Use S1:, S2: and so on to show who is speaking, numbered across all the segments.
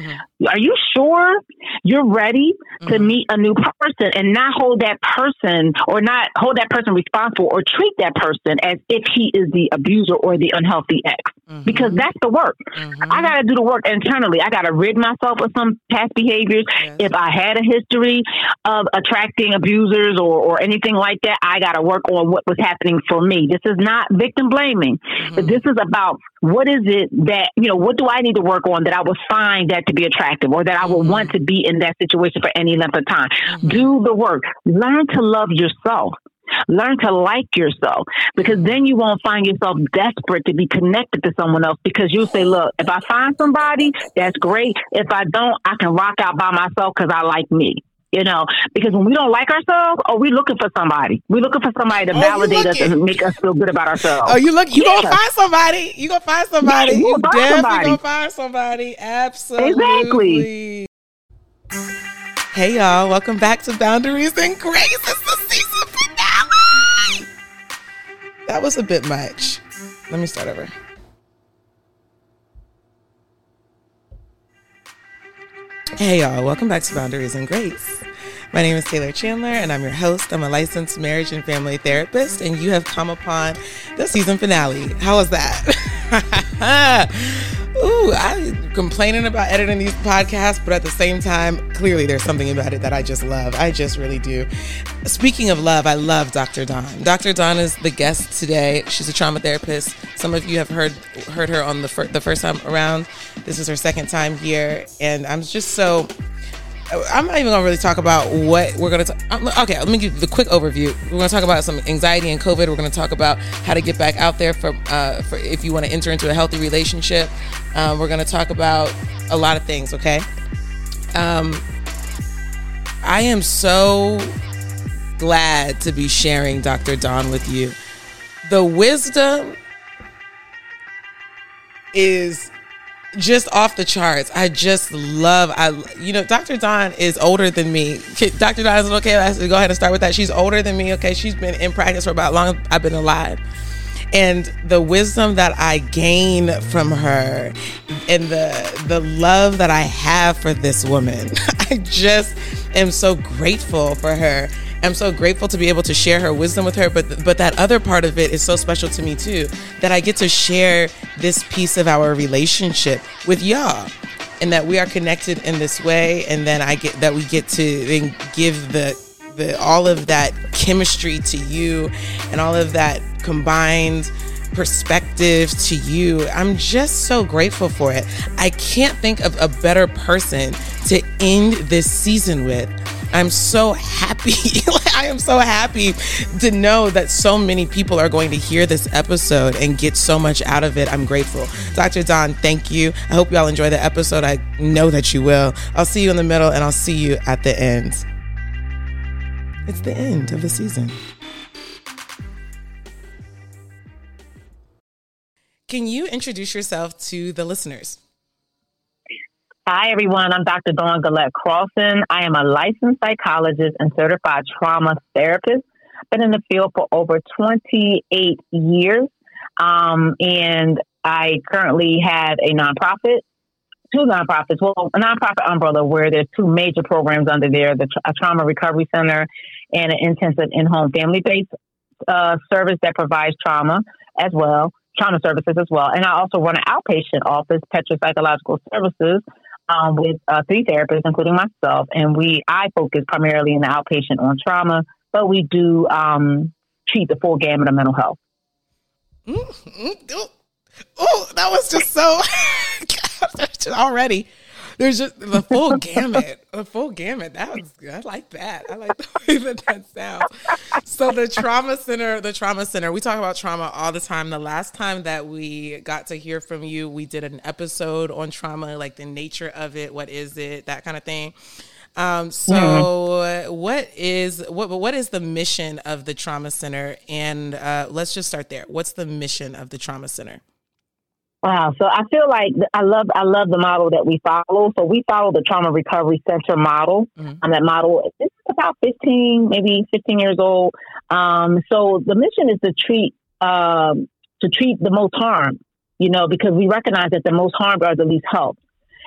S1: Mm-hmm. Are you sure you're ready to mm-hmm. meet a new person and not hold that person or not hold that person responsible or treat that person as if he is the abuser or the unhealthy ex? Mm-hmm. Because that's the work. Mm-hmm. I got to do the work internally. I got to rid myself of some past behaviors. Yes. If I had a history of attracting abusers or, or anything like that, I got to work on what was happening for me. This is not victim blaming, mm-hmm. this is about what is it that, you know, what do I need to work on that I would find that to be attractive or that I would want mm-hmm. to be in that situation for any length of time? Mm-hmm. Do the work. Learn to love yourself. Learn to like yourself because then you won't find yourself desperate to be connected to someone else because you'll say, look, if I find somebody, that's great. If I don't, I can rock out by myself because I like me you know, because when we don't like ourselves, oh, we looking for somebody. We looking for somebody to oh, validate us and make us feel good about ourselves.
S2: Oh, you look, you yeah. gonna find somebody. You gonna find somebody. Yeah, you, you definitely somebody. gonna find somebody. Absolutely. Exactly. Hey y'all, welcome back to Boundaries and Grace. It's the season. That was a bit much. Let me start over. Hey, y'all, welcome back to Boundaries and Grace. My name is Taylor Chandler, and I'm your host. I'm a licensed marriage and family therapist, and you have come upon the season finale. How was that? Ooh, I'm complaining about editing these podcasts, but at the same time, clearly there's something about it that I just love. I just really do. Speaking of love, I love Dr. Dawn. Dr. Dawn is the guest today. She's a trauma therapist. Some of you have heard heard her on the fir- the first time around. This is her second time here, and I'm just so I'm not even gonna really talk about what we're gonna. talk. okay, let me give you the quick overview. We're gonna talk about some anxiety and COVID. We're gonna talk about how to get back out there for, uh, for if you want to enter into a healthy relationship. Um, we're gonna talk about a lot of things. Okay. Um, I am so glad to be sharing Dr. Dawn with you. The wisdom is just off the charts. I just love. I you know, Dr. Dawn is older than me. Dr. Dawn is okay. Let's go ahead and start with that. She's older than me. Okay, she's been in practice for about long. I've been alive, and the wisdom that I gain from her, and the the love that I have for this woman, I just am so grateful for her I'm so grateful to be able to share her wisdom with her. But but that other part of it is so special to me too, that I get to share this piece of our relationship with y'all. And that we are connected in this way, and then I get that we get to then give the the all of that chemistry to you, and all of that combined perspective to you. I'm just so grateful for it. I can't think of a better person to end this season with I'm so happy. I am so happy to know that so many people are going to hear this episode and get so much out of it. I'm grateful. Dr. Dawn, thank you. I hope y'all enjoy the episode. I know that you will. I'll see you in the middle and I'll see you at the end. It's the end of the season. Can you introduce yourself to the listeners?
S1: Hi, everyone. I'm Dr. Dawn Gillette Crossan. I am a licensed psychologist and certified trauma therapist. Been in the field for over 28 years. Um, and I currently have a nonprofit, two nonprofits, well, a nonprofit umbrella where there's two major programs under there, the a trauma recovery center and an intensive in-home family-based uh, service that provides trauma as well, trauma services as well. And I also run an outpatient office, Petra Psychological Services, um, with uh, three therapists, including myself, and we I focus primarily in the outpatient on trauma, but we do um, treat the full gamut of mental health.
S2: Mm-hmm. Oh, that was just so already. There's just the full gamut, the full gamut. That was I like that. I like the way that that sounds. So the trauma center, the trauma center. We talk about trauma all the time. The last time that we got to hear from you, we did an episode on trauma, like the nature of it, what is it, that kind of thing. Um, so mm-hmm. what is what what is the mission of the trauma center? And uh, let's just start there. What's the mission of the trauma center?
S1: Wow. So I feel like I love I love the model that we follow. So we follow the trauma recovery center model. Mm-hmm. And that model is about 15, maybe 15 years old. Um, so the mission is to treat um, to treat the most harm, you know, because we recognize that the most harmed are the least helped.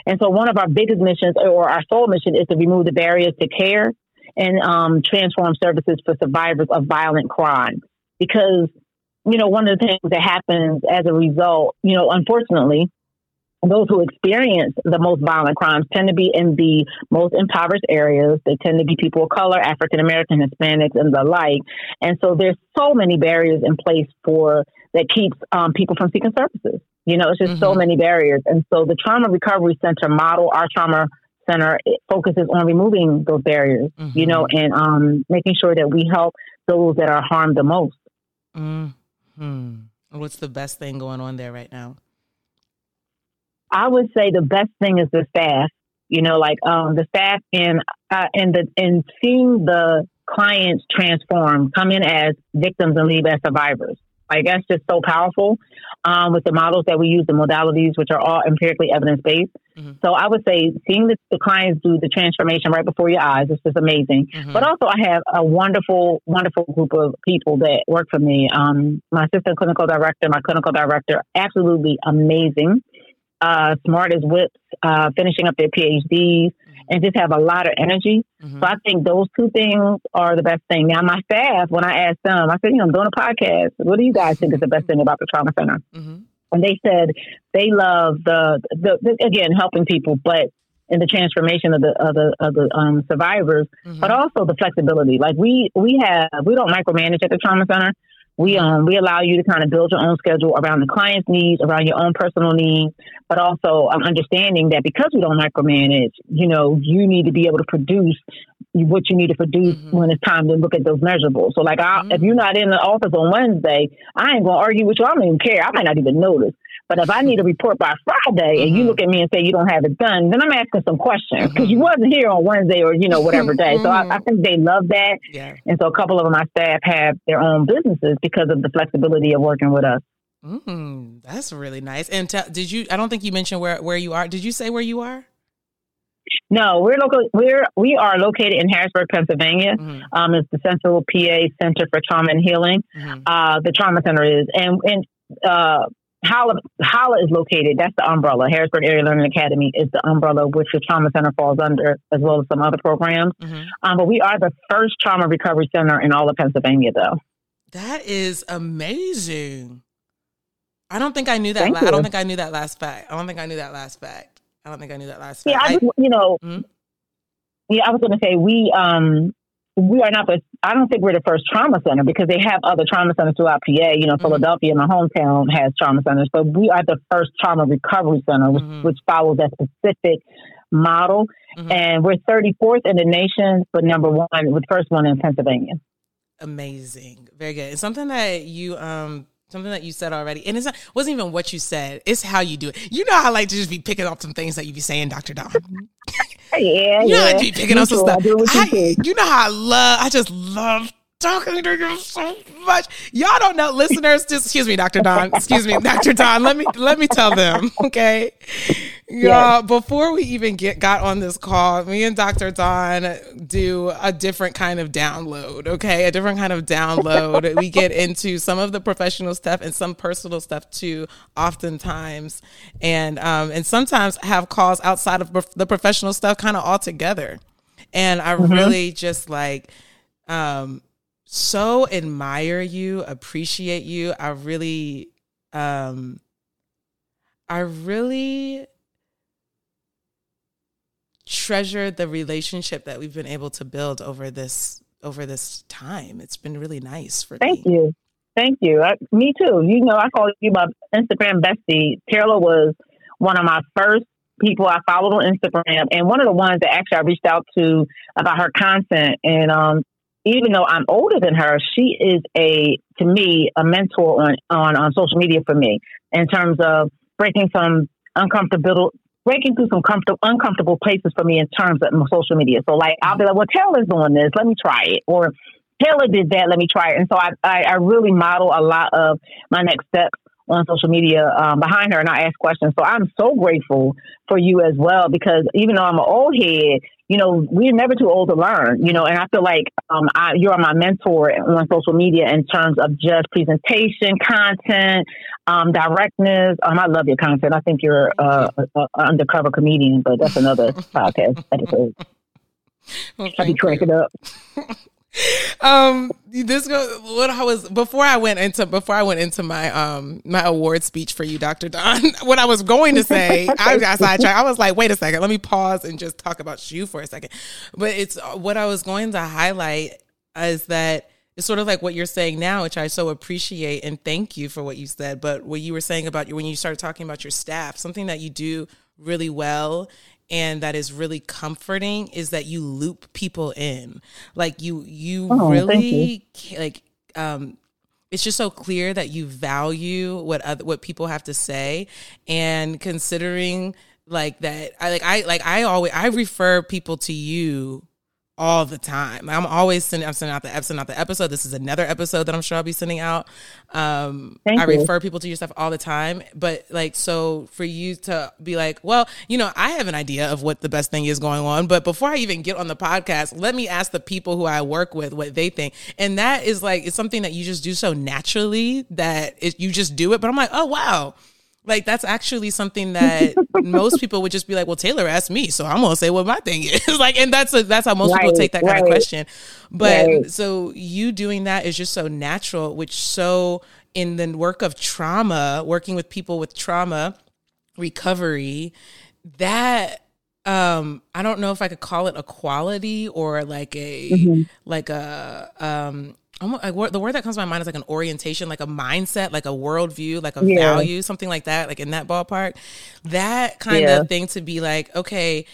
S1: And so one of our biggest missions or our sole mission is to remove the barriers to care and um, transform services for survivors of violent crime. Because, you know, one of the things that happens as a result, you know, unfortunately, those who experience the most violent crimes tend to be in the most impoverished areas. They tend to be people of color, African American, Hispanics, and the like. And so there's so many barriers in place for that keeps um, people from seeking services. You know, it's just mm-hmm. so many barriers. And so the Trauma Recovery Center model, our trauma center, focuses on removing those barriers, mm-hmm. you know, and um, making sure that we help those that are harmed the most.
S2: Mm-hmm. What's the best thing going on there right now?
S1: I would say the best thing is the staff. You know, like um, the staff and uh, and the and seeing the clients transform, come in as victims and leave as survivors. Like guess just so powerful um, with the models that we use, the modalities, which are all empirically evidence based. Mm-hmm. So I would say seeing the, the, clients do the transformation right before your eyes is just amazing. Mm-hmm. But also, I have a wonderful, wonderful group of people that work for me. Um, my assistant clinical director, my clinical director, absolutely amazing uh, smart as whips, uh, finishing up their PhDs. And just have a lot of energy. Mm-hmm. So I think those two things are the best thing. Now, my staff, when I asked them, I said, you know, I'm doing a podcast. What do you guys think is the best thing about the trauma center? Mm-hmm. And they said they love the, the, the, again helping people, but in the transformation of the of the of the um, survivors, mm-hmm. but also the flexibility. Like we we have we don't micromanage at the trauma center. We um we allow you to kind of build your own schedule around the client's needs, around your own personal needs, but also um, understanding that because we don't micromanage, you know, you need to be able to produce what you need to produce mm-hmm. when it's time to look at those measurables. So, like, I, mm-hmm. if you're not in the office on Wednesday, I ain't gonna argue with you. I don't even care. I might not even notice. But if I need a report by Friday and mm-hmm. you look at me and say you don't have it done, then I'm asking some questions because you mm-hmm. wasn't here on Wednesday or, you know, whatever day. So I, I think they love that. Yeah. And so a couple of my staff have their own businesses because of the flexibility of working with us.
S2: Mm, that's really nice. And t- did you? I don't think you mentioned where where you are. Did you say where you are?
S1: No, we're local. We're we are located in Harrisburg, Pennsylvania. Mm-hmm. Um, it's the Central PA Center for Trauma and Healing. Mm-hmm. Uh, the trauma center is, and and uh, HOLLA, HOLLA is located. That's the umbrella. Harrisburg Area Learning Academy is the umbrella which the Trauma Center falls under, as well as some other programs. Mm-hmm. Um, but we are the first trauma recovery center in all of Pennsylvania, though.
S2: That is amazing. I don't think I knew that. La- I don't think I knew that last fact. I don't think I knew that last fact. I don't think I knew that last.
S1: Yeah, fact. I, you know. Mm-hmm. Yeah, I was going to say we um we are not the, I don't think we're the first trauma center because they have other trauma centers throughout PA. You know, mm-hmm. Philadelphia, my hometown, has trauma centers, but we are the first trauma recovery center, which, mm-hmm. which follows that specific model. Mm-hmm. And we're 34th in the nation, but number one, with first one in Pennsylvania.
S2: Amazing. Very good. It's something that you, um, something that you said already, and it wasn't even what you said. It's how you do it. You know, I like to just be picking up some things that you be saying, Doctor Dawn.
S1: yeah,
S2: you
S1: know,
S2: yeah. be picking up some stuff. I, you know how I love. I just love talking to you so much. Y'all don't know, listeners. Just excuse me, Dr. Dawn. Excuse me, Dr. Dawn. Let me let me tell them, okay? Y'all, before we even get got on this call, me and Dr. Dawn do a different kind of download, okay? A different kind of download. we get into some of the professional stuff and some personal stuff too, oftentimes, and um, and sometimes have calls outside of the professional stuff, kind of all together. And I mm-hmm. really just like um so admire you, appreciate you. I really um I really treasure the relationship that we've been able to build over this over this time. It's been really nice for
S1: Thank me. you. Thank you. I, me too. You know, I call you my Instagram bestie. Taylor was one of my first people I followed on Instagram, and one of the ones that actually I reached out to about her content. And um, even though I'm older than her, she is a to me a mentor on on, on social media for me in terms of breaking some uncomfortable breaking through some comfortable uncomfortable places for me in terms of social media. So like I'll be like, well, Taylor's doing this, let me try it, or Taylor did that, let me try it. And so I I, I really model a lot of my next steps on social media um, behind her and I ask questions. So I'm so grateful for you as well because even though I'm an old head, you know, we're never too old to learn, you know, and I feel like um, I, you're my mentor on social media in terms of just presentation, content, um, directness. Um, I love your content. I think you're uh, an undercover comedian, but that's another podcast episode. Well, I be cracking up.
S2: um this go what I was before I went into before I went into my um my award speech for you, Dr. Dawn, what I was going to say, I got sidetracked. I was like, wait a second, let me pause and just talk about you for a second. But it's what I was going to highlight is that it's sort of like what you're saying now, which I so appreciate and thank you for what you said. But what you were saying about when you started talking about your staff, something that you do really well and that is really comforting is that you loop people in like you you oh, really you. like um it's just so clear that you value what other what people have to say and considering like that i like i like i always i refer people to you all the time. I'm always sending. I'm sending out the episode, not the episode. This is another episode that I'm sure I'll be sending out. Um, Thank I you. refer people to your stuff all the time. But like, so for you to be like, well, you know, I have an idea of what the best thing is going on. But before I even get on the podcast, let me ask the people who I work with what they think. And that is like, it's something that you just do so naturally that it, you just do it. But I'm like, oh wow like that's actually something that most people would just be like, "Well, Taylor asked me, so I'm gonna say what my thing is." like, and that's a, that's how most right, people take that right. kind of question. But right. so you doing that is just so natural, which so in the work of trauma, working with people with trauma recovery, that um I don't know if I could call it a quality or like a mm-hmm. like a um like, the word that comes to my mind is like an orientation, like a mindset, like a worldview, like a yeah. value, something like that, like in that ballpark. That kind yeah. of thing to be like, okay,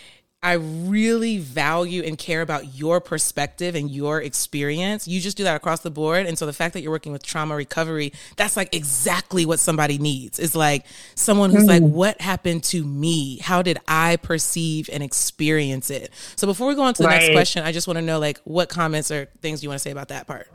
S2: I really value and care about your perspective and your experience. You just do that across the board. And so the fact that you're working with trauma recovery, that's like exactly what somebody needs. It's like someone who's mm-hmm. like, what happened to me? How did I perceive and experience it? So before we go on to the right. next question, I just want to know like what comments or things you want to say about that part.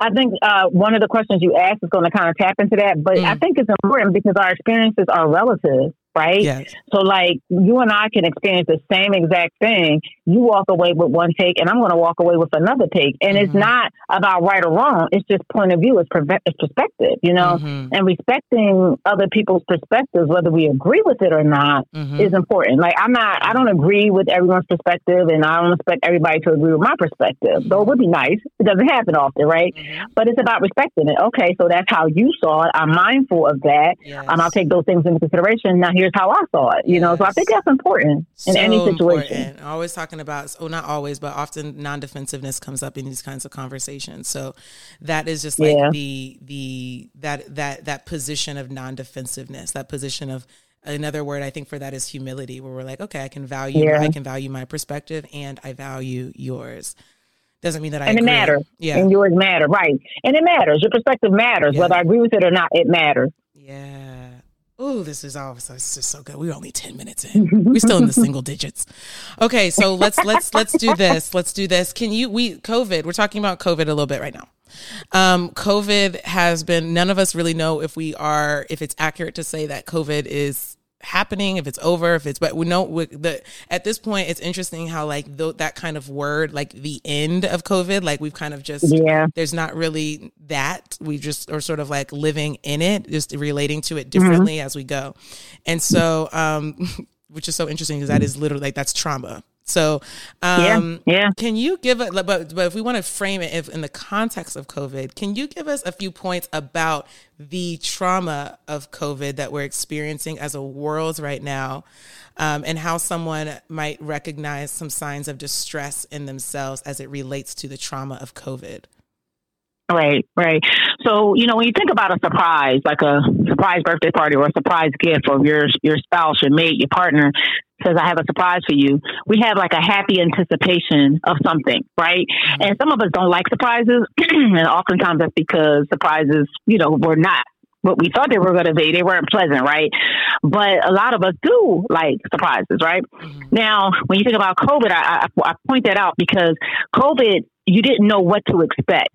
S1: I think uh, one of the questions you asked is going to kind of tap into that, but mm. I think it's important because our experiences are relative right? Yes. So, like, you and I can experience the same exact thing. You walk away with one take, and I'm going to walk away with another take. And mm-hmm. it's not about right or wrong, it's just point of view, it's, it's perspective, you know? Mm-hmm. And respecting other people's perspectives, whether we agree with it or not, mm-hmm. is important. Like, I'm not, I don't agree with everyone's perspective, and I don't expect everybody to agree with my perspective, though it would be nice. It doesn't happen often, right? Mm-hmm. But it's about respecting it. Okay, so that's how you saw it. I'm mindful of that. Yes. Um, I'll take those things into consideration. Now, here's how I saw it. You yes. know, so I think that's important in any situation. Important.
S2: Always talking about, oh, not always, but often non-defensive comes up in these kinds of conversations. So that is just like yeah. the the that that that position of non-defensiveness, that position of another word I think for that is humility, where we're like, okay, I can value, yeah. I can value my perspective, and I value yours doesn't mean that I
S1: and
S2: agree.
S1: it matters. Yeah, and yours matter, right? And it matters. Your perspective matters, yeah. whether I agree with it or not. It matters.
S2: Yeah. Oh, this is all it's just so good. We're only 10 minutes in. We're still in the single digits. Okay, so let's let's let's do this. Let's do this. Can you we COVID, we're talking about COVID a little bit right now. Um, COVID has been none of us really know if we are if it's accurate to say that COVID is happening if it's over if it's but we know the at this point it's interesting how like th- that kind of word like the end of covid like we've kind of just yeah there's not really that we just are sort of like living in it just relating to it mm-hmm. differently mm-hmm. as we go and so um which is so interesting because that is literally like that's trauma so, um, yeah, yeah. Can you give it? But but if we want to frame it in the context of COVID, can you give us a few points about the trauma of COVID that we're experiencing as a world right now, um, and how someone might recognize some signs of distress in themselves as it relates to the trauma of COVID?
S1: Right, right. So, you know, when you think about a surprise, like a surprise birthday party or a surprise gift for your your spouse, your mate, your partner, says, I have a surprise for you. We have like a happy anticipation of something, right? Mm-hmm. And some of us don't like surprises. and oftentimes that's because surprises, you know, were not what we thought they were going to be. They weren't pleasant, right? But a lot of us do like surprises, right? Mm-hmm. Now, when you think about COVID, I, I, I point that out because COVID, you didn't know what to expect.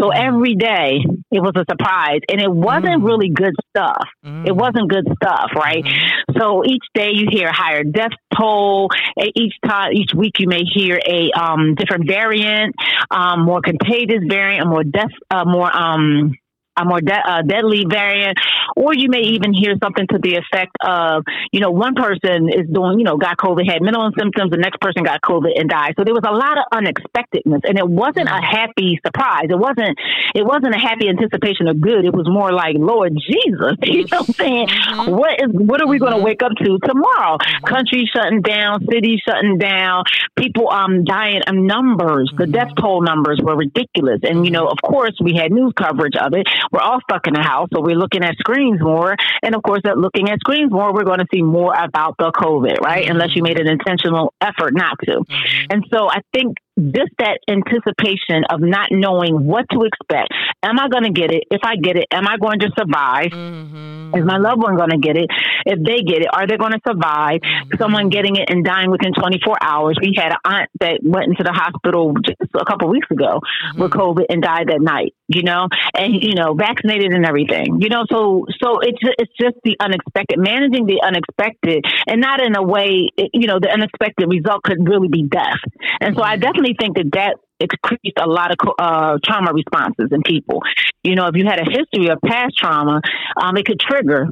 S1: So every day it was a surprise and it wasn't mm. really good stuff. Mm. It wasn't good stuff, right? Mm. So each day you hear a higher death toll. Each time, each week you may hear a um, different variant, um, more contagious variant, a more death, uh, more um, a more de- uh, deadly variant, or you may even hear something to the effect of, you know, one person is doing, you know, got COVID, had mental symptoms, the next person got COVID and died. So there was a lot of unexpectedness, and it wasn't a happy surprise. It wasn't, it wasn't a happy anticipation of good. It was more like, Lord Jesus, you know what I'm saying? Mm-hmm. What is, what are we going to mm-hmm. wake up to tomorrow? Mm-hmm. Country shutting down, city shutting down, people um dying in numbers. The death toll numbers were ridiculous, and you know, of course, we had news coverage of it we're all stuck in the house, so we're looking at screens more. And of course, at looking at screens more, we're going to see more about the COVID, right? Mm-hmm. Unless you made an intentional effort not to. Mm-hmm. And so I think just that anticipation of not knowing what to expect. Am I going to get it? If I get it, am I going to survive? Mm-hmm. Is my loved one going to get it? If they get it, are they going to survive? Mm-hmm. Someone getting it and dying within 24 hours. We had an aunt that went into the hospital just a couple weeks ago mm-hmm. with COVID and died that night, you know, and, you know, vaccinated and everything, you know, so, so it's, it's just the unexpected, managing the unexpected and not in a way, you know, the unexpected result could really be death. And so I mm-hmm. Definitely think that that increased a lot of uh, trauma responses in people. You know, if you had a history of past trauma, um, it could trigger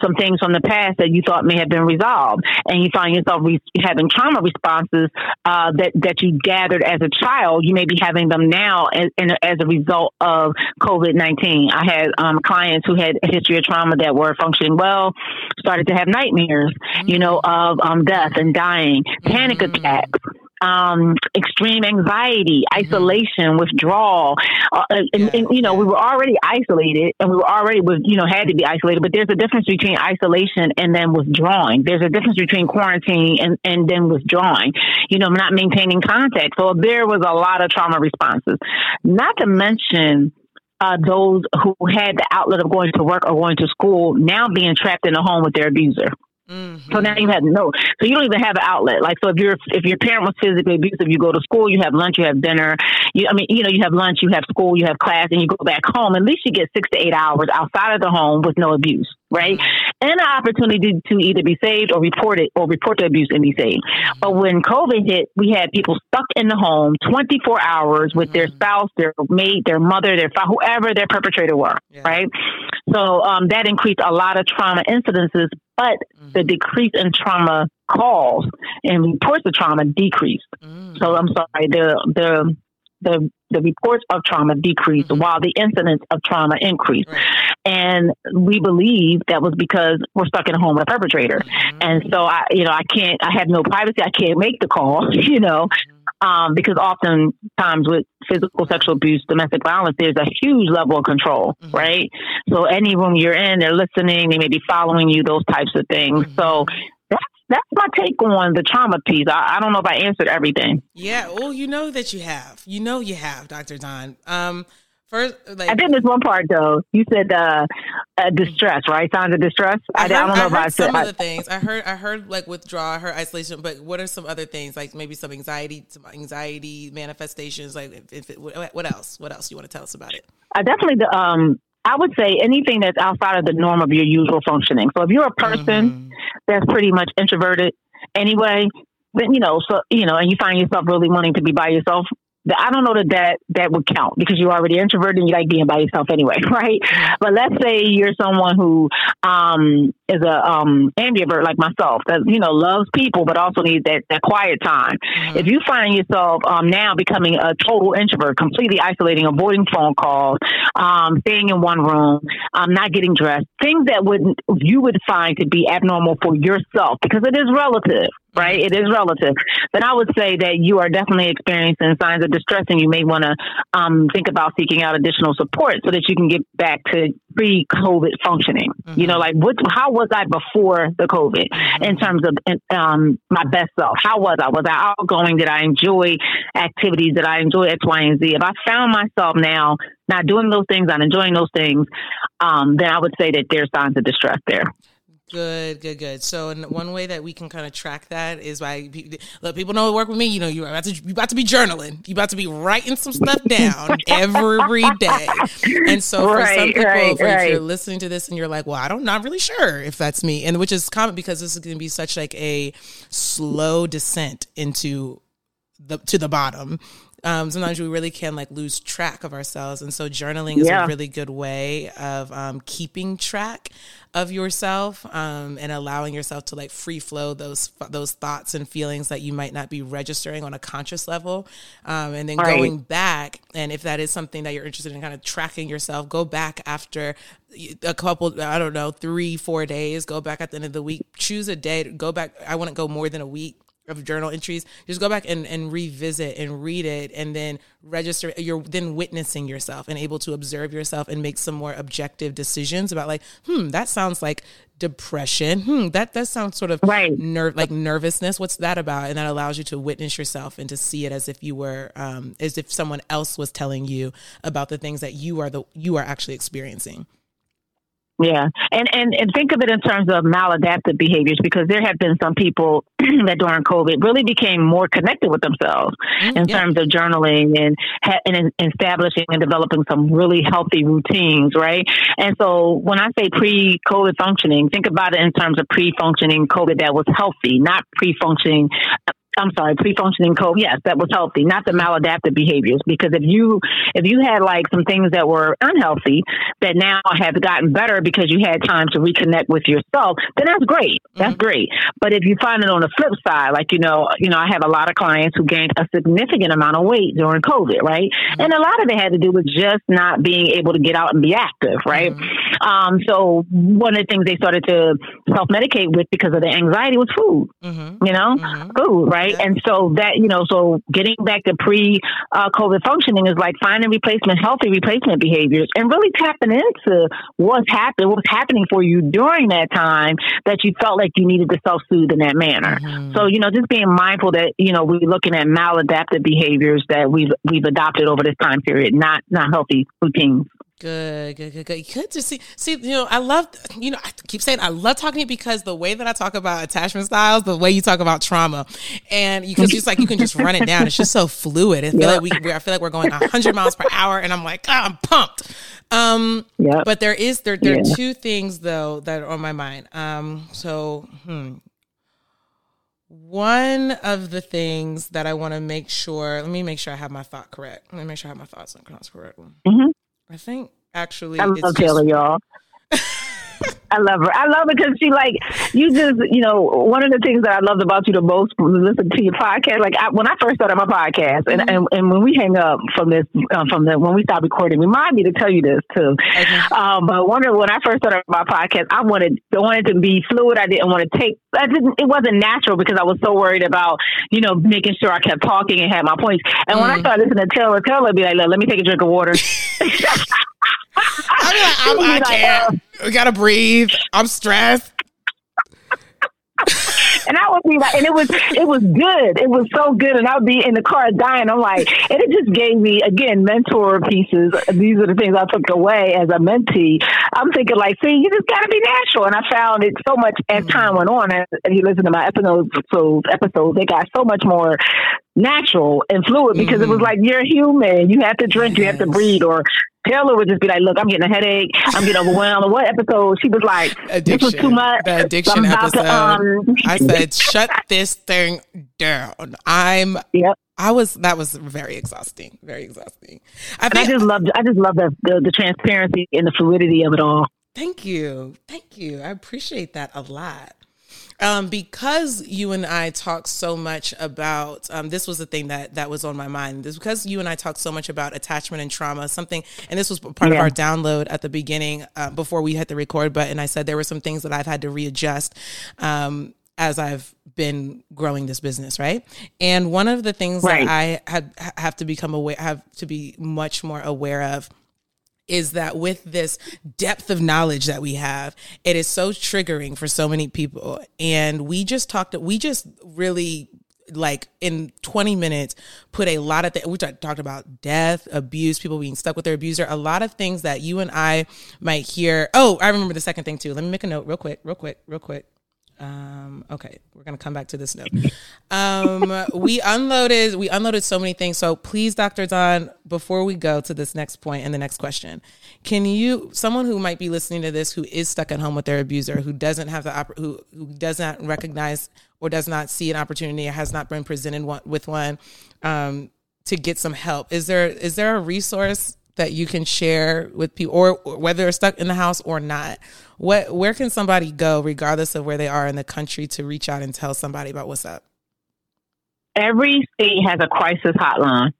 S1: some things from the past that you thought may have been resolved, and you find yourself re- having trauma responses uh, that that you gathered as a child. You may be having them now as, as a result of COVID nineteen. I had um, clients who had a history of trauma that were functioning well, started to have nightmares, you know, of um, death and dying, panic mm-hmm. attacks um, extreme anxiety, mm-hmm. isolation, withdrawal. Uh, and, and, you know, we were already isolated and we were already, was, you know, had to be isolated, but there's a difference between isolation and then withdrawing. There's a difference between quarantine and, and then withdrawing, you know, not maintaining contact. So there was a lot of trauma responses, not to mention, uh, those who had the outlet of going to work or going to school now being trapped in a home with their abuser. Mm-hmm. So now you have no, so you don't even have an outlet. Like, so if you're, if your parent was physically abusive, you go to school, you have lunch, you have dinner. You, I mean, you know, you have lunch, you have school, you have class, and you go back home. At least you get six to eight hours outside of the home with no abuse, right? And an opportunity to either be saved or report it or report the abuse and be saved. But when COVID hit, we had people stuck in the home 24 hours with their mm-hmm. spouse, their mate, their mother, their father, whoever their perpetrator were, yeah. right? So um, that increased a lot of trauma incidences, but mm-hmm. the decrease in trauma calls and reports of trauma decreased. Mm-hmm. So I'm sorry, the the the the reports of trauma decreased mm-hmm. while the incidence of trauma increased. Right. And we believe that was because we're stuck in a home with a perpetrator. Mm-hmm. And so I, you know, I can't, I have no privacy. I can't make the call, you know, mm-hmm. um, because oftentimes with physical sexual abuse, domestic violence, there's a huge level of control, mm-hmm. right? So any room you're in, they're listening, they may be following you, those types of things. Mm-hmm. So that's my take on the trauma piece. I, I, don't know if I answered everything.
S2: Yeah, well, you know that you have. You know you have, Dr. Dawn. Um, first, like,
S1: I think there's one part though. You said uh, uh, distress, right? Signs of distress. I, heard, I, don't know I if I
S2: said some of the things. I heard. I heard like withdrawal. I heard isolation. But what are some other things? Like maybe some anxiety, some anxiety manifestations. Like if, if it, what else? What else you want to tell us about it?
S1: I definitely the um I would say anything that's outside of the norm of your usual functioning. So if you're a person mm-hmm. that's pretty much introverted anyway, then you know, so you know, and you find yourself really wanting to be by yourself, I don't know that, that that would count because you're already introverted and you like being by yourself anyway, right? But let's say you're someone who um, is a um, ambivert like myself that you know loves people but also needs that, that quiet time. Mm-hmm. If you find yourself um, now becoming a total introvert, completely isolating, avoiding phone calls, um, staying in one room, um, not getting dressed, things that would you would find to be abnormal for yourself because it is relative, right? It is relative. Then I would say that you are definitely experiencing signs of distress and you may want to um, think about seeking out additional support so that you can get back to pre-COVID functioning. Mm-hmm. You know, like what, how was I before the COVID mm-hmm. in terms of um, my best self? How was I? Was I outgoing? Did I enjoy activities? Did I enjoy X, Y, and Z? If I found myself now not doing those things, not enjoying those things, um, then I would say that there's signs of distress there.
S2: Good, good, good. So, one way that we can kind of track that is by let people know work with me. You know, you're about to you about to be journaling. You about to be writing some stuff down every day. And so, for right, some people, right, right. if you're listening to this and you're like, "Well, I don't, not really sure if that's me," and which is common because this is going to be such like a slow descent into the to the bottom um, sometimes we really can like lose track of ourselves. And so journaling is yeah. a really good way of um, keeping track of yourself um, and allowing yourself to like free flow those those thoughts and feelings that you might not be registering on a conscious level. Um, and then right. going back, and if that is something that you're interested in, kind of tracking yourself, go back after a couple i don't know three four days go back at the end of the week choose a day go back i wouldn't go more than a week of journal entries just go back and, and revisit and read it and then register you're then witnessing yourself and able to observe yourself and make some more objective decisions about like hmm that sounds like depression. Hmm that that sounds sort of right. nerve like nervousness. What's that about? And that allows you to witness yourself and to see it as if you were um as if someone else was telling you about the things that you are the you are actually experiencing
S1: yeah, and and and think of it in terms of maladaptive behaviors because there have been some people that during COVID really became more connected with themselves mm, in yeah. terms of journaling and and establishing and developing some really healthy routines, right? And so when I say pre-COVID functioning, think about it in terms of pre-functioning COVID that was healthy, not pre-functioning I'm sorry, pre-functioning code. Yes, that was healthy, not the maladaptive behaviors. Because if you if you had like some things that were unhealthy that now have gotten better because you had time to reconnect with yourself, then that's great. That's mm-hmm. great. But if you find it on the flip side, like you know, you know, I have a lot of clients who gained a significant amount of weight during COVID, right? Mm-hmm. And a lot of it had to do with just not being able to get out and be active, right? Mm-hmm. Um, so one of the things they started to self medicate with because of the anxiety was food. Mm-hmm. You know, mm-hmm. food, right? Right? And so that, you know, so getting back to pre uh, COVID functioning is like finding replacement, healthy replacement behaviors and really tapping into what's happening, what was happening for you during that time that you felt like you needed to self soothe in that manner. Mm-hmm. So, you know, just being mindful that, you know, we're looking at maladaptive behaviors that we've, we've adopted over this time period, not, not healthy routines.
S2: Good, good, good, good. Good to see. See, you know, I love, you know, I keep saying I love talking to you because the way that I talk about attachment styles, the way you talk about trauma, and because it's like you can just run it down. It's just so fluid. I feel like we, I feel like we're going 100 miles per hour, and I'm like, oh, I'm pumped. Um, yeah. But there is there there yeah. are two things though that are on my mind. Um, so, hmm. One of the things that I want to make sure, let me make sure I have my thought correct. Let me make sure I have my thoughts on correct. Mm-hmm. I think actually,
S1: I love Taylor, y'all. I love her. I love it because she like you just you know one of the things that I loved about you the most listen to your podcast. Like I, when I first started my podcast, and, mm-hmm. and, and when we hang up from this um, from the when we stop recording, remind me to tell you this too. Um, but one of when I first started my podcast, I wanted I wanted to be fluid. I didn't want to take. I didn't. It wasn't natural because I was so worried about you know making sure I kept talking and had my points. And mm-hmm. when I mm-hmm. started listening to Taylor, Taylor would be like, "Let me take a drink of water."
S2: I mean, I'm, I can't. Uh, we gotta breathe. I'm stressed.
S1: and I would be like, and it was it was good. It was so good, and I would be in the car dying. I'm like, and it just gave me again mentor pieces. These are the things I took away as a mentee. I'm thinking like, see, you just got to be natural, and I found it so much as time went on. And, and you listen to my episodes, episodes, they got so much more natural and fluid because mm-hmm. it was mm-hmm. like you're human. You have to drink, yes. you have to breathe, or Taylor would just be like, "Look, I'm getting a headache. I'm getting overwhelmed." What episode? She was like, addiction. "This was too much."
S2: The addiction episode. To, um... I said, "Shut this thing down." I'm. Yep. I was. That was very exhausting. Very exhausting.
S1: I, think, I just love. I just love the, the the transparency and the fluidity of it all.
S2: Thank you. Thank you. I appreciate that a lot um, because you and I talk so much about um, this was the thing that that was on my mind. This because you and I talk so much about attachment and trauma. Something, and this was part yeah. of our download at the beginning uh, before we hit the record button. I said there were some things that I've had to readjust. Um, as I've been growing this business, right? And one of the things right. that I had have to become aware, have to be much more aware of is that with this depth of knowledge that we have, it is so triggering for so many people. And we just talked, we just really like in 20 minutes put a lot of things we talked about death abuse people being stuck with their abuser a lot of things that you and i might hear. Oh i remember the second thing too. Let me make a note real quick real quick real quick um, okay, we're gonna come back to this note. Um, we unloaded we unloaded so many things. So please, Dr. Dawn, before we go to this next point and the next question, can you someone who might be listening to this who is stuck at home with their abuser, who doesn't have the who who does not recognize or does not see an opportunity or has not been presented one, with one um, to get some help, is there is there a resource that you can share with people, or, whether they're stuck in the house or not? What where can somebody go, regardless of where they are in the country, to reach out and tell somebody about what's up?
S1: Every state has a crisis hotline.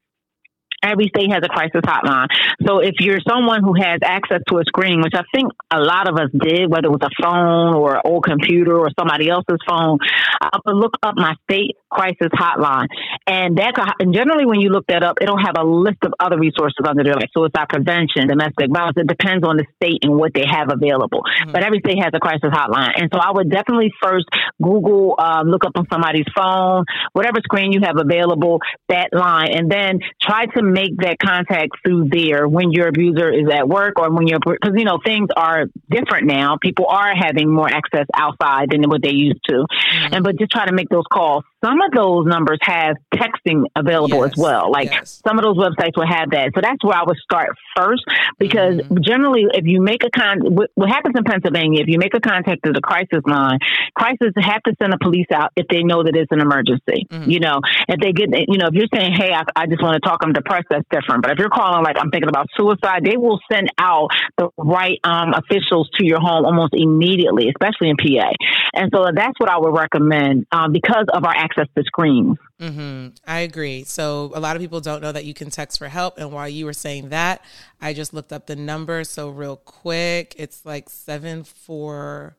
S1: Every state has a crisis hotline. So if you're someone who has access to a screen, which I think a lot of us did, whether it was a phone or an old computer or somebody else's phone, I would look up my state crisis hotline. And that's a, and generally when you look that up, it'll have a list of other resources under there, like suicide prevention, domestic violence. It depends on the state and what they have available. Mm-hmm. But every state has a crisis hotline. And so I would definitely first Google, um, look up on somebody's phone, whatever screen you have available, that line, and then try to make that contact through there when your abuser is at work or when you're, because, you know, things are different now. People are having more access outside than what they used to. Mm-hmm. And, but just try to make those calls. Some of those numbers have texting available yes. as well. Like yes. some of those websites will have that. So that's where I would start first because mm-hmm. generally, if you make a con, what happens in Pennsylvania, if you make a contact to the crisis line, crisis have to send the police out if they know that it's an emergency. Mm-hmm. You know, if they get, you know, if you're saying, hey, I, I just want to talk, I'm depressed, that's different. But if you're calling, like, I'm thinking about suicide, they will send out the right um, officials to your home almost immediately, especially in PA. And so that's what I would recommend um, because of our access to screens.
S2: Mm-hmm. I agree. So a lot of people don't know that you can text for help. And while you were saying that, I just looked up the number. So real quick, it's like seven four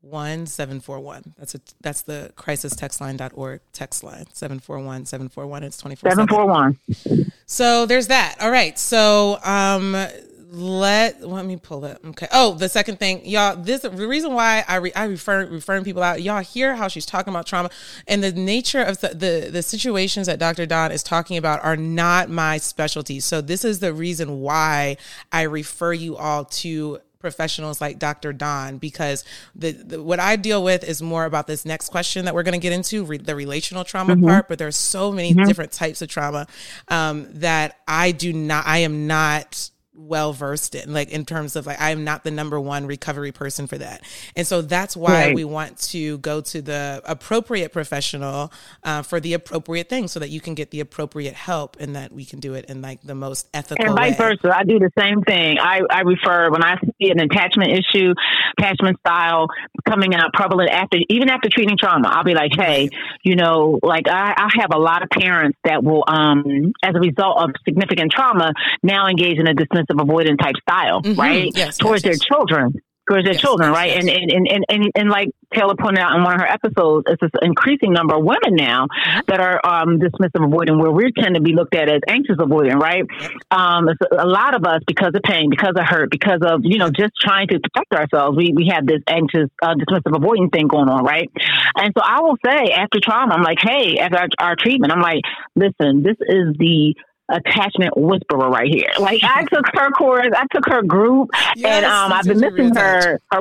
S2: one seven four one. That's a that's the crisistextline.org text line. 741 741. It's 24
S1: 741.
S2: So there's that. All right. So um let let me pull it. Okay. Oh, the second thing, y'all. This the reason why I re, I refer referring people out. Y'all hear how she's talking about trauma and the nature of the, the the situations that Dr. Dawn is talking about are not my specialty. So this is the reason why I refer you all to professionals like Dr. Dawn because the, the, what I deal with is more about this next question that we're going to get into re, the relational trauma mm-hmm. part. But there's so many mm-hmm. different types of trauma um, that I do not. I am not well versed in like in terms of like i'm not the number one recovery person for that and so that's why right. we want to go to the appropriate professional uh, for the appropriate thing so that you can get the appropriate help and that we can do it in like the most ethical
S1: and vice
S2: way.
S1: versa i do the same thing i i refer when i see an attachment issue attachment style coming out prevalent after even after treating trauma i'll be like hey you know like i, I have a lot of parents that will um as a result of significant trauma now engage in a dismissal of avoidant type style, mm-hmm. right?
S2: Yes,
S1: towards
S2: yes,
S1: their children. Towards their yes, children, right? And, and, and, and, and like Taylor pointed out in one of her episodes, it's this increasing number of women now mm-hmm. that are um, dismissive avoidant, where we tend to be looked at as anxious avoidant, right? Um, a lot of us, because of pain, because of hurt, because of you know just trying to protect ourselves, we we have this anxious, uh, dismissive avoidant thing going on, right? And so I will say, after trauma, I'm like, hey, after our, our treatment, I'm like, listen, this is the attachment whisperer right here. Like I took her course, I took her group, yes, and um, I've been missing her, her.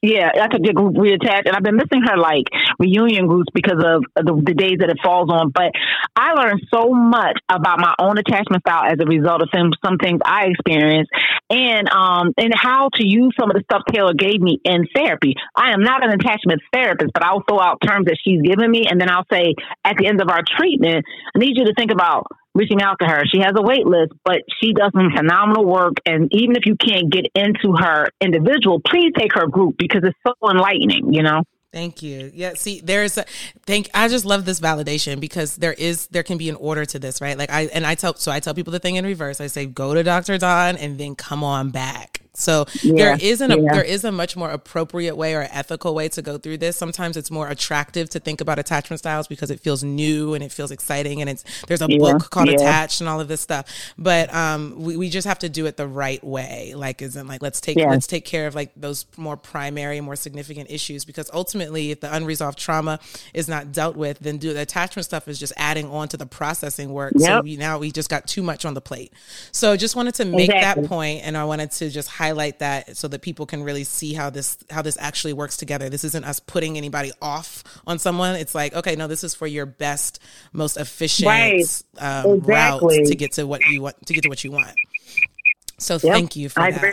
S1: Yeah, I took the group reattach, and I've been missing her like reunion groups because of the, the, days that it falls on. But I learned so much about my own attachment style as a result of some some things I experienced, and um and how to use some of the stuff Taylor gave me in therapy. I am not an attachment therapist, but I'll throw out terms that she's given me, and then I'll say at the end of our treatment, I need you to think about reaching out to her. She has a wait list, but she does some phenomenal work. And even if you can't get into her individual, please take her group because it's so enlightening, you know?
S2: Thank you. Yeah, see, there's a thank I just love this validation because there is there can be an order to this, right? Like I and I tell so I tell people the thing in reverse. I say go to Dr. Dawn and then come on back So yeah, there isn't a yeah. there is a much more appropriate way or ethical way to go through this. Sometimes it's more attractive to think about attachment styles because it feels new and it feels exciting and it's there's a yeah, book called Attached and all of this stuff. But um, we, we just have to do it the right way. Like isn't like let's take let's take care of like those more primary, more significant issues because ultimately if the unresolved trauma is not dealt with, then do the attachment stuff is just adding on to the processing work. Yep. So we, now we just got too much on the plate. So just wanted to make exactly. that point and I wanted to just highlight that so that people can really see how this how this actually works together. This isn't us putting anybody off on someone. It's like, okay, no, this is for your best, most efficient right. um, exactly. route to get to what you want to get to what you want. So yep. thank you for I that. Agree.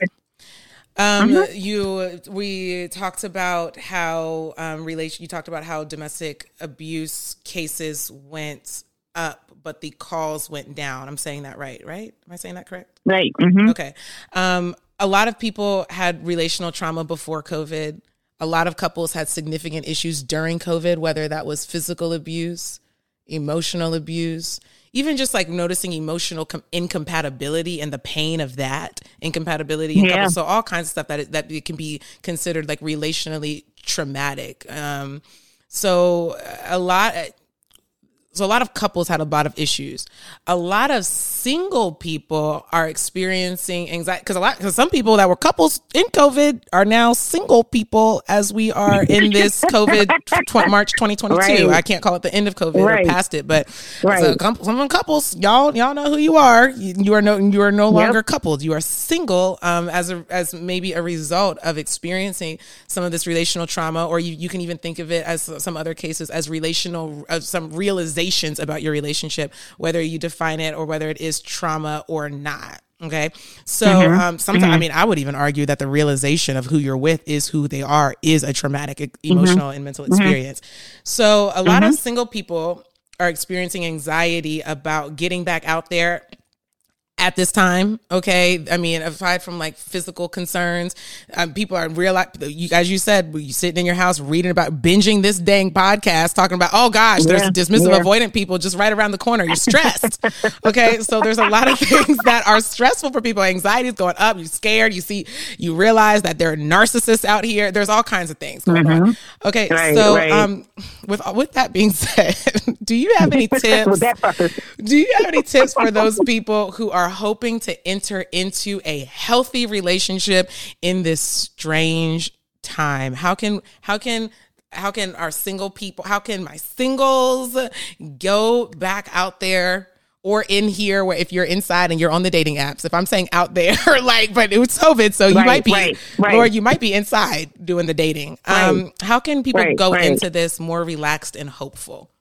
S2: Um, mm-hmm. you we talked about how um, relation. You talked about how domestic abuse cases went up, but the calls went down. I'm saying that right, right? Am I saying that correct?
S1: Right. Mm-hmm.
S2: Okay. Um, a lot of people had relational trauma before COVID. A lot of couples had significant issues during COVID, whether that was physical abuse, emotional abuse, even just like noticing emotional com- incompatibility and the pain of that incompatibility. Yeah. So all kinds of stuff that that it can be considered like relationally traumatic. Um, so a lot so a lot of couples had a lot of issues. A lot of single people are experiencing anxiety because a lot because some people that were couples in COVID are now single people as we are in this COVID tw- March 2022. Right. I can't call it the end of COVID right. or past it, but right. so some couples, y'all y'all know who you are. You, are no you are no longer yep. coupled. You are single um, as a as maybe a result of experiencing some of this relational trauma, or you, you can even think of it as some other cases as relational some realization realizations about your relationship, whether you define it or whether it is trauma or not. Okay. So mm-hmm. um, sometimes, mm-hmm. I mean, I would even argue that the realization of who you're with is who they are is a traumatic mm-hmm. emotional mm-hmm. and mental experience. So a lot of mm-hmm. single people are experiencing anxiety about getting back out there at this time. Okay. I mean, aside from like physical concerns, um, people are real, you guys, you said, you sitting in your house reading about binging this dang podcast, talking about, oh gosh, there's yeah, dismissive yeah. avoidant people just right around the corner. You're stressed. okay. So there's a lot of things that are stressful for people. Anxiety is going up. You're scared. You see, you realize that there are narcissists out here. There's all kinds of things going mm-hmm. on. Okay. Right, so, right. um, with, with that being said, do you have any tips? do you have any tips for those people who are are hoping to enter into a healthy relationship in this strange time? How can how can how can our single people how can my singles go back out there or in here where if you're inside and you're on the dating apps if i'm saying out there like but it was covid so you right, might be right, right. or you might be inside doing the dating um how can people go into this more relaxed and hopeful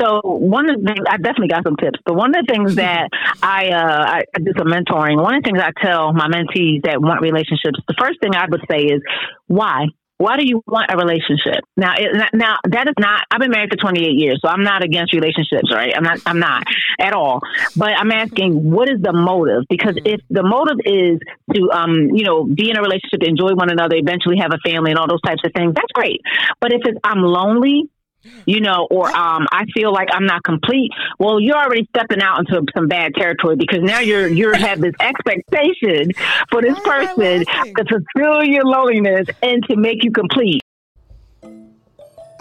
S1: so one of the things I definitely got some tips, but one of the things that I uh, I, do some mentoring. One of the things I tell my mentees that want relationships, the first thing I would say is why. Why do you want a relationship? Now, it, now that is not. I've been married for 28 years, so I'm not against relationships, right? I'm not. I'm not at all. But I'm asking, what is the motive? Because if the motive is to, um, you know, be in a relationship, enjoy one another, eventually have a family, and all those types of things, that's great. But if it's I'm lonely, you know, or um, I feel like I'm not complete. Well, you're already stepping out into some bad territory because now you're you have this expectation for this person to fulfill your loneliness and to make you complete.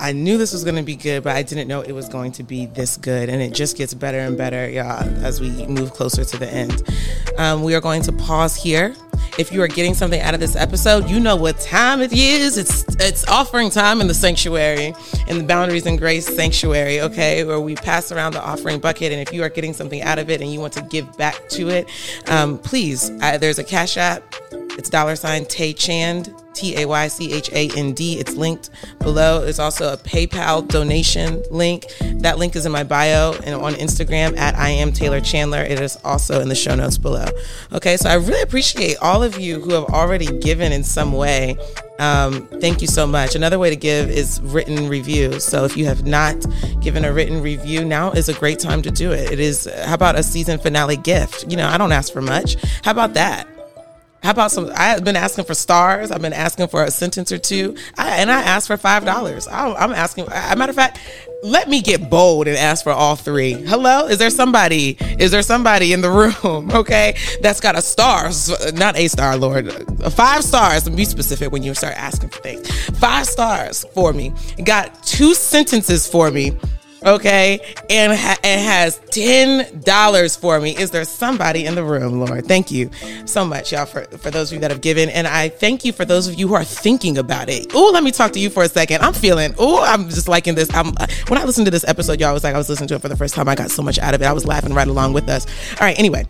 S2: I knew this was going to be good, but I didn't know it was going to be this good. And it just gets better and better, y'all, as we move closer to the end. Um, we are going to pause here. If you are getting something out of this episode, you know what time it is. It's it's offering time in the sanctuary, in the Boundaries and Grace Sanctuary, okay, where we pass around the offering bucket. And if you are getting something out of it and you want to give back to it, um, please, uh, there's a Cash App. It's dollar sign Tay Chand T A Y C H A N D. It's linked below. There's also a PayPal donation link. That link is in my bio and on Instagram at I am Taylor Chandler. It is also in the show notes below. Okay, so I really appreciate all of you who have already given in some way. Um, thank you so much. Another way to give is written review. So if you have not given a written review, now is a great time to do it. It is, how about a season finale gift? You know, I don't ask for much. How about that? How about some? I've been asking for stars. I've been asking for a sentence or two, I, and I asked for five dollars. I'm asking. As a matter of fact, let me get bold and ask for all three. Hello? Is there somebody? Is there somebody in the room, okay, that's got a star, not a star, Lord, five stars, and be specific when you start asking for things. Five stars for me. Got two sentences for me okay, and ha- it has ten dollars for me. Is there somebody in the room, Lord? Thank you so much, y'all, for for those of you that have given, and I thank you for those of you who are thinking about it. Oh, let me talk to you for a second. I'm feeling. Oh, I'm just liking this. I'm uh, when I listened to this episode, y'all was like I was listening to it for the first time. I got so much out of it. I was laughing right along with us. All right. Anyway.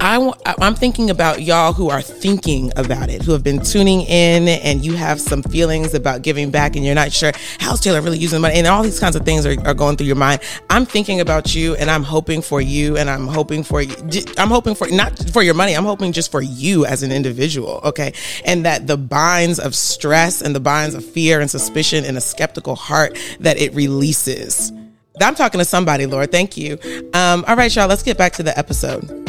S2: I, I'm thinking about y'all who are thinking about it, who have been tuning in, and you have some feelings about giving back, and you're not sure how's Taylor really using the money, and all these kinds of things are, are going through your mind. I'm thinking about you, and I'm hoping for you, and I'm hoping for you. I'm hoping for not for your money. I'm hoping just for you as an individual, okay? And that the binds of stress and the binds of fear and suspicion and a skeptical heart that it releases. I'm talking to somebody, Lord. Thank you. Um, all right, y'all. Let's get back to the episode.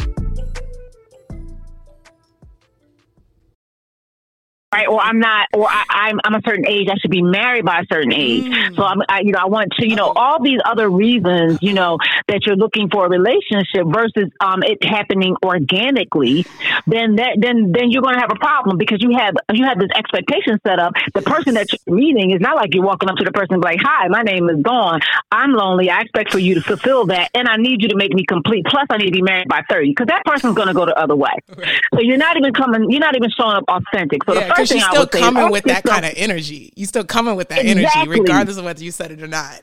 S1: Right? Or I'm not, or I, am I'm, I'm a certain age. I should be married by a certain age. Mm. So I'm, I, you know, I want to, you know, all these other reasons, you know, that you're looking for a relationship versus um, it happening organically. Then that, then, then you're going to have a problem because you have you have this expectation set up. The person that you're meeting is not like you're walking up to the person and be like, "Hi, my name is Dawn. I'm lonely. I expect for you to fulfill that, and I need you to make me complete. Plus, I need to be married by 30 because that person's going to go the other way. Right. So you're not even coming. You're not even showing up authentic. So yeah, the
S2: you're still coming with that kind of energy. You're still coming with that exactly. energy, regardless of whether you said it or not.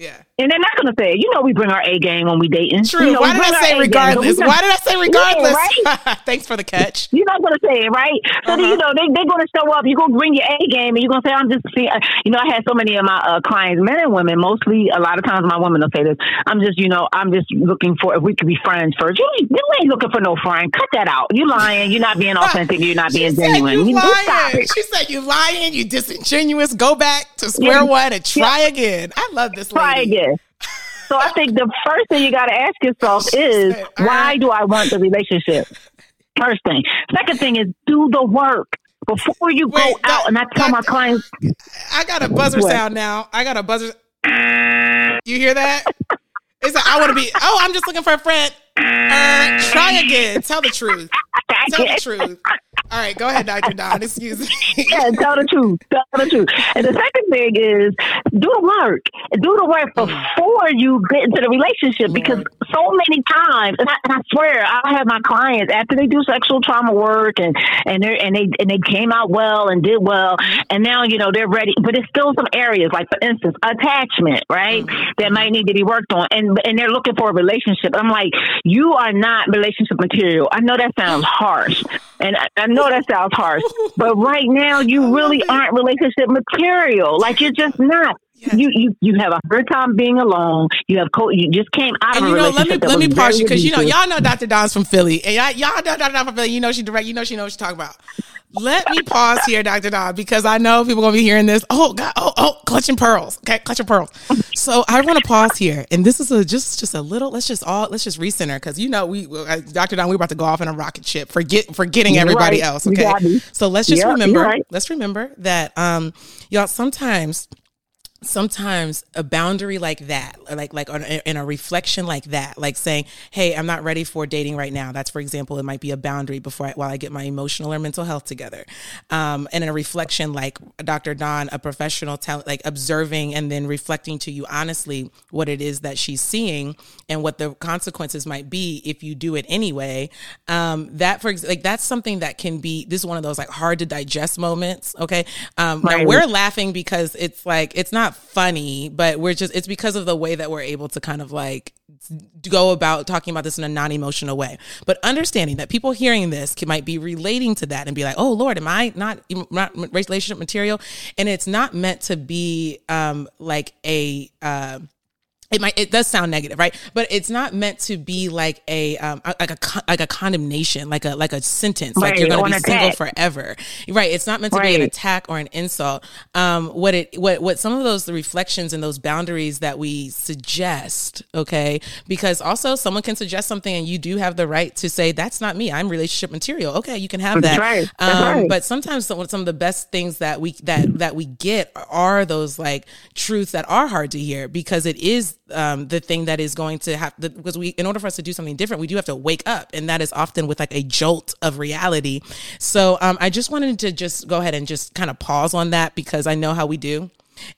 S2: Yeah.
S1: And they're not going to say, you know, we bring our A game when we dating.
S2: True.
S1: You know,
S2: Why did I say regardless? Why did I say regardless? Right? Thanks for the catch.
S1: You're not going to say it, right? So, uh-huh. you know, they, they're going to show up. You're going to bring your A game and you're going to say, I'm just, seeing, you know, I had so many of my uh, clients, men and women, mostly, a lot of times my women will say this. I'm just, you know, I'm just looking for, if we could be friends first. You, you ain't looking for no friend. Cut that out. You lying. You're not being authentic. You're not being genuine.
S2: You, lying. She said you lying. You disingenuous. Go back to square yeah. one and try yeah. again. I love this lady.
S1: Try again. So I think the first thing you got to ask yourself is, why do I want the relationship? First thing. Second thing is, do the work before you Wait, go that, out. And I tell that, my clients,
S2: I got a buzzer what? sound now. I got a buzzer. You hear that? It's like I want to be. Oh, I'm just looking for a friend. Uh, try again. Tell the truth. Tell the truth. All right, go ahead, Dr. Dawn. Excuse me.
S1: yeah, tell the truth. Tell the truth. And the second thing is do the work. Do the work mm. before you get into the relationship because so many times, and I, and I swear, I have my clients after they do sexual trauma work and and they and they and they came out well and did well, mm-hmm. and now you know they're ready. But it's still some areas, like for instance, attachment, right, mm-hmm. that might need to be worked on, and and they're looking for a relationship. I'm like, you are not relationship material. I know that sounds harsh, and I, I know that sounds harsh, but right now you really aren't relationship material. Like you're just not. Yeah. You you you have a hard time being alone. You have co- you just came out and of a know,
S2: relationship. Let me let me pause you because you know y'all know Dr. Dawn's from Philly, and y'all, y'all know Dr. Dawn from Philly. You know she direct. You know she knows what she's talking about. Let me pause here, Dr. Dawn, because I know people are gonna be hearing this. Oh God, oh oh, clutching pearls. Okay, clutching pearls. So I want to pause here, and this is a just just a little. Let's just all let's just recenter because you know we, uh, Dr. Dawn, we're about to go off in a rocket ship, forget forgetting You're everybody right. else. Okay, so let's just yep, remember. Right. Let's remember that um, y'all sometimes sometimes a boundary like that like like in a reflection like that like saying hey i'm not ready for dating right now. That's for example it might be a boundary before I, while i get my emotional or mental health together. Um, and in a reflection like dr dawn a professional talent like observing and then reflecting to you honestly what it is that she's seeing and what the consequences might be if you do it anyway. Um, that for like that's something that can be this is one of those like hard to digest moments okay? Um, right. now we're laughing because it's like it's not funny, but we're just it's because of the way that we're able to kind of like go about talking about this in a non-emotional way. But understanding that people hearing this can, might be relating to that and be like, "Oh Lord, am I not, not relationship material?" And it's not meant to be um, like a uh, it might it does sound negative right? But it's not meant to be like a um like a like a condemnation like a like a sentence right. like you're going to be single forever. Right it's not meant to right. be an attack or an insult. Um what it what what some of those reflections and those boundaries that we suggest okay? Because also someone can suggest something and you do have the right to say that's not me. I'm relationship material. Okay you can have that. right. Um, but sometimes some, some of the best things that we that that we get are those like truths that are hard to hear because it is um, the thing that is going to have because we in order for us to do something different we do have to wake up and that is often with like a jolt of reality. So um, i just wanted to just go ahead and just kind of pause on that because i know how we do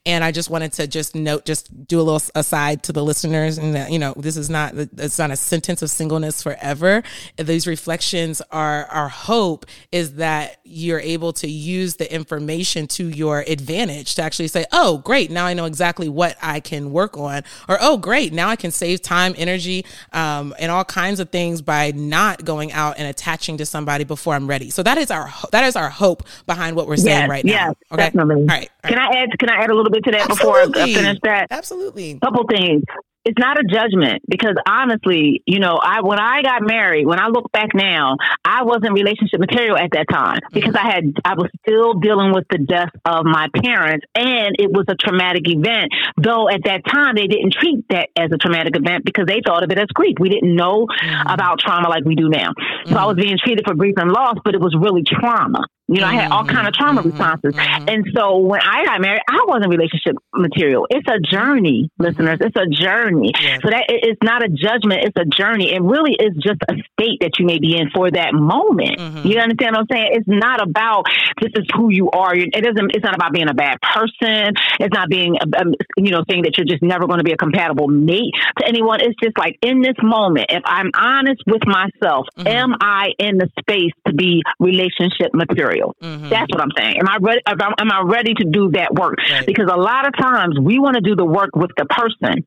S2: and I just wanted to just note, just do a little aside to the listeners, and that you know this is not it's not a sentence of singleness forever. These reflections are our hope is that you're able to use the information to your advantage to actually say, oh, great, now I know exactly what I can work on, or oh, great, now I can save time, energy, um, and all kinds of things by not going out and attaching to somebody before I'm ready. So that is our that is our hope behind what we're saying
S1: yes,
S2: right
S1: yes,
S2: now.
S1: Okay, definitely. All right, all right. Can I add? Can I add a little bit to that Absolutely. before I finish that?
S2: Absolutely.
S1: Couple things it's not a judgment because honestly, you know, I when I got married, when I look back now, I wasn't relationship material at that time mm-hmm. because I had I was still dealing with the death of my parents and it was a traumatic event. Though at that time they didn't treat that as a traumatic event because they thought of it as grief. We didn't know mm-hmm. about trauma like we do now. So mm-hmm. I was being treated for grief and loss, but it was really trauma. You know, I had all kind of trauma mm-hmm. responses. Mm-hmm. And so when I got married, I wasn't relationship material. It's a journey, listeners. It's a journey. Yes. So that it's not a judgment. It's a journey. It really is just a state that you may be in for that moment. Mm-hmm. You understand what I'm saying? It's not about this is who you are. It doesn't. It's not about being a bad person. It's not being, um, you know, saying that you're just never going to be a compatible mate to anyone. It's just like in this moment, if I'm honest with myself, mm-hmm. am I in the space to be relationship material? Mm-hmm. That's what I'm saying. Am I ready? Am I ready to do that work? Right. Because a lot of times we want to do the work with the person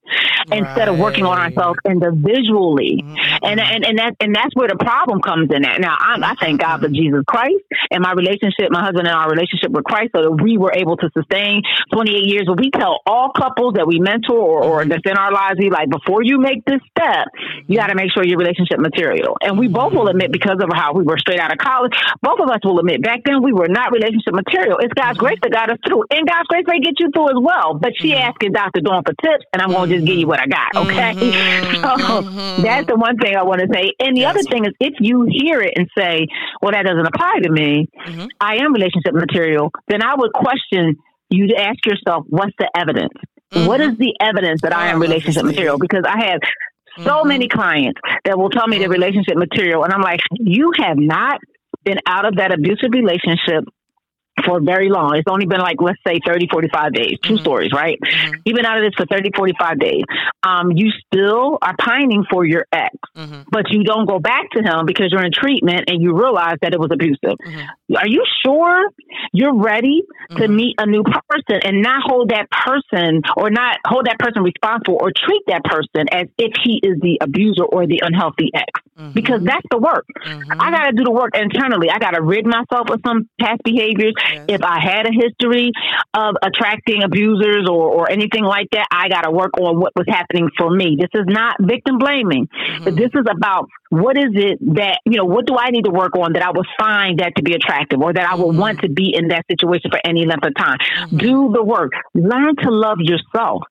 S1: right. instead of working on ourselves individually. Mm-hmm. And, and and that and that's where the problem comes in at. Now I, I thank God for Jesus Christ and my relationship, my husband and our relationship with Christ, so that we were able to sustain 28 years. But we tell all couples that we mentor or, or mm-hmm. that's in our lives, we like before you make this step, you got to make sure your relationship material. And we both will admit because of how we were straight out of college, both of us will admit back then we were not relationship material. It's God's grace that got us through, and God's grace may get you through as well. But she mm-hmm. asking Dr. Dawn for tips, and I'm going to just give you what I got. Okay, mm-hmm. so mm-hmm. that's the one thing I want to say. And the yes. other thing is, if you hear it and say, "Well, that doesn't apply to me," mm-hmm. I am relationship material. Then I would question you to ask yourself, "What's the evidence? What is mm-hmm. the evidence that I am relationship material?" Because I have so mm-hmm. many clients that will tell me their relationship material, and I'm like, you have not been out of that abusive relationship for very long. It's only been like, let's say 30, 45 days, 2 mm-hmm. stories, right? Mm-hmm. You've been out of this for 30, 45 days. Um, you still are pining for your ex, mm-hmm. but you don't go back to him because you're in treatment and you realize that it was abusive. Mm-hmm. Are you sure you're ready to mm-hmm. meet a new person and not hold that person or not hold that person responsible or treat that person as if he is the abuser or the unhealthy ex? Mm-hmm. Because that's the work. I got to do the work internally. I got to rid myself of some past behaviors. Yes. If I had a history of attracting abusers or, or anything like that, I got to work on what was happening for me. This is not victim blaming, mm-hmm. but this is about what is it that, you know, what do I need to work on that I would find that to be attractive or that I would mm-hmm. want to be in that situation for any length of time? Mm-hmm. Do the work. Learn to love yourself.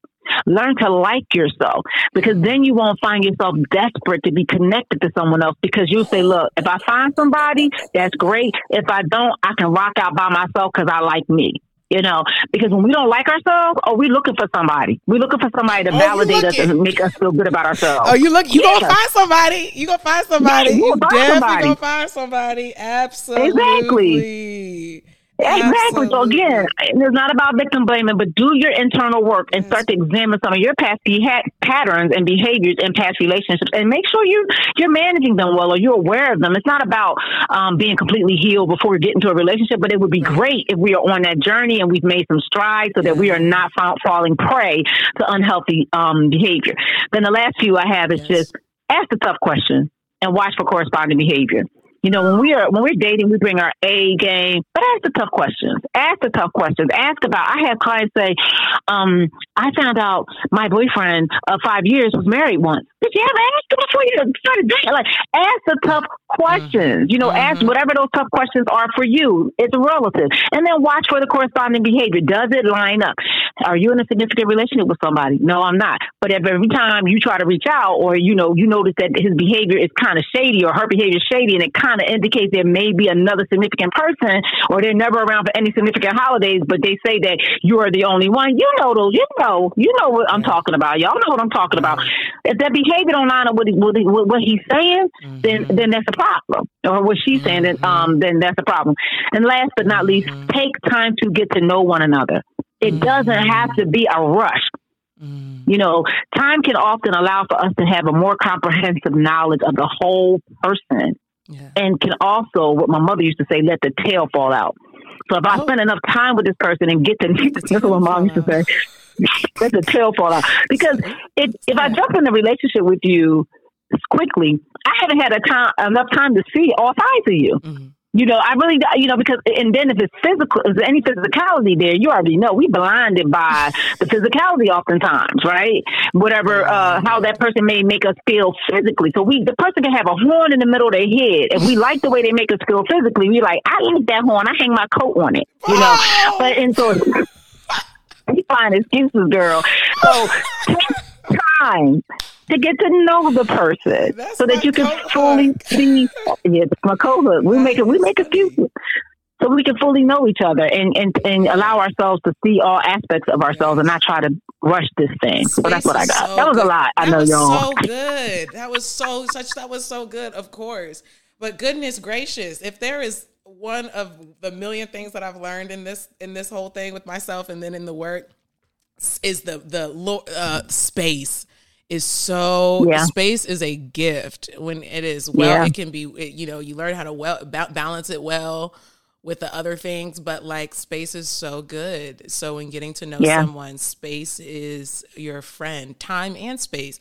S1: Learn to like yourself because then you won't find yourself desperate to be connected to someone else because you'll say, look, if I find somebody, that's great. If I don't, I can rock out by myself because I like me. You know, because when we don't like ourselves, oh, we looking for somebody. We looking for somebody to oh, validate us and make us feel good about ourselves.
S2: Oh, you look, you yeah. gonna find somebody. You gonna find somebody. Yeah, you, you definitely somebody. gonna find somebody. Absolutely.
S1: Exactly. Exactly. So again, it's not about victim blaming, but do your internal work and start to examine some of your past patterns and behaviors in past relationships, and make sure you you're managing them well or you're aware of them. It's not about um, being completely healed before we get into a relationship, but it would be great if we are on that journey and we've made some strides so that we are not falling prey to unhealthy um, behavior. Then the last few I have is yes. just ask the tough question and watch for corresponding behavior You know, when we are when we're dating, we bring our A game, but ask the tough questions. Ask the tough questions. Ask about. I have clients say, um, "I found out my boyfriend of five years was married once." Did you ever ask him before you started dating? Like, ask the tough questions. You know, mm-hmm. ask whatever those tough questions are for you. It's relative, and then watch for the corresponding behavior. Does it line up? Are you in a significant relationship with somebody? No, I'm not. But if every time you try to reach out, or you know, you notice that his behavior is kind of shady, or her behavior is shady, and it kind of indicate there may be another significant person, or they're never around for any significant holidays, but they say that you are the only one. You know those. You know. You know what I'm talking about. Y'all know what I'm talking about. If that behavior don't line up with what, what he's saying, mm-hmm. then then that's a problem, or what she's saying, then mm-hmm. um then that's a problem. And last but not least, mm-hmm. take time to get to know one another. It doesn't have to be a rush. Mm. You know, time can often allow for us to have a more comprehensive knowledge of the whole person yeah. and can also, what my mother used to say, let the tail fall out. So if oh. I spend enough time with this person and get to, that's what my mom used to say, let the tail fall out. Because it, if I jump in a relationship with you quickly, I haven't had a time, enough time to see all sides of you. Mm-hmm. You know, I really, you know, because, and then if it's physical, if there's any physicality there, you already know we blinded by the physicality oftentimes, right? Whatever, uh, how that person may make us feel physically. So we, the person can have a horn in the middle of their head. If we like the way they make us feel physically, we like, I like that horn. I hang my coat on it, you know, but, and so, you find excuses, girl. So, time to get to know the person That's so that you can fully see. Yeah, my co-hood. We make it. We make excuses so we can fully know each other and, and, and allow ourselves to see all aspects of ourselves and not try to rush this thing. So that's what I got. So that was good. a lot. I know y'all.
S2: So good. That was so such. That was so good. Of course, but goodness gracious, if there is one of the million things that I've learned in this in this whole thing with myself and then in the work is the the uh, space is so yeah. space is a gift when it is well yeah. it can be it, you know you learn how to well balance it well with the other things but like space is so good so in getting to know yeah. someone space is your friend time and space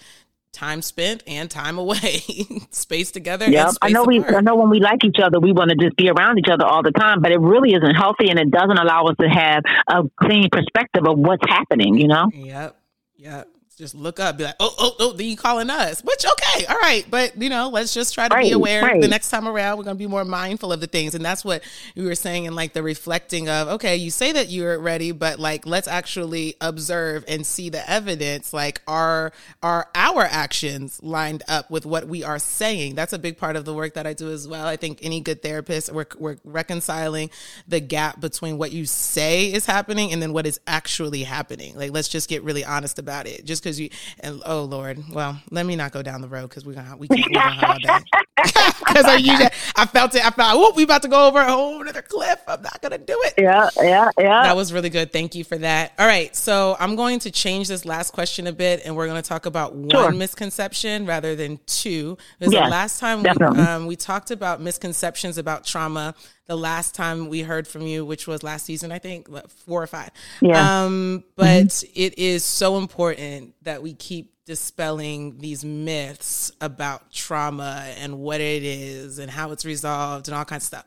S2: time spent and time away. Space together
S1: yeah i know apart. we i know when we like each other we want to just be around each other all the time but it really isn't healthy and it doesn't allow us to have a clean perspective of what's happening you know?
S2: Yep. Yep just look up, be like, oh, oh, oh, then you calling us. Which okay, all right, but you know, let's just try to right, be aware. Right. The next time around, we're gonna be more mindful of the things, and that's what we were saying in like the reflecting of. Okay, you say that you're ready, but like let's actually observe and see the evidence. Like, are are our actions lined up with what we are saying? That's a big part of the work that I do as well. I think any good therapist, we're we're reconciling the gap between what you say is happening and then what is actually happening. Like, let's just get really honest about it. Just because you and oh Lord, well, let me not go down the road because we're gonna we can't we gonna because I you I felt it. I felt whoop, we about to go over a whole another cliff. I'm not gonna do it.
S1: Yeah, yeah, yeah.
S2: That was really good. Thank you for that. All right, so I'm going to change this last question a bit, and we're going to talk about sure. one misconception rather than two. Because yes, the last time we, um, we talked about misconceptions about trauma the last time we heard from you, which was last season, I think, four or five. Yeah. Um, but mm-hmm. it is so important that we keep dispelling these myths about trauma and what it is and how it's resolved and all kinds of stuff.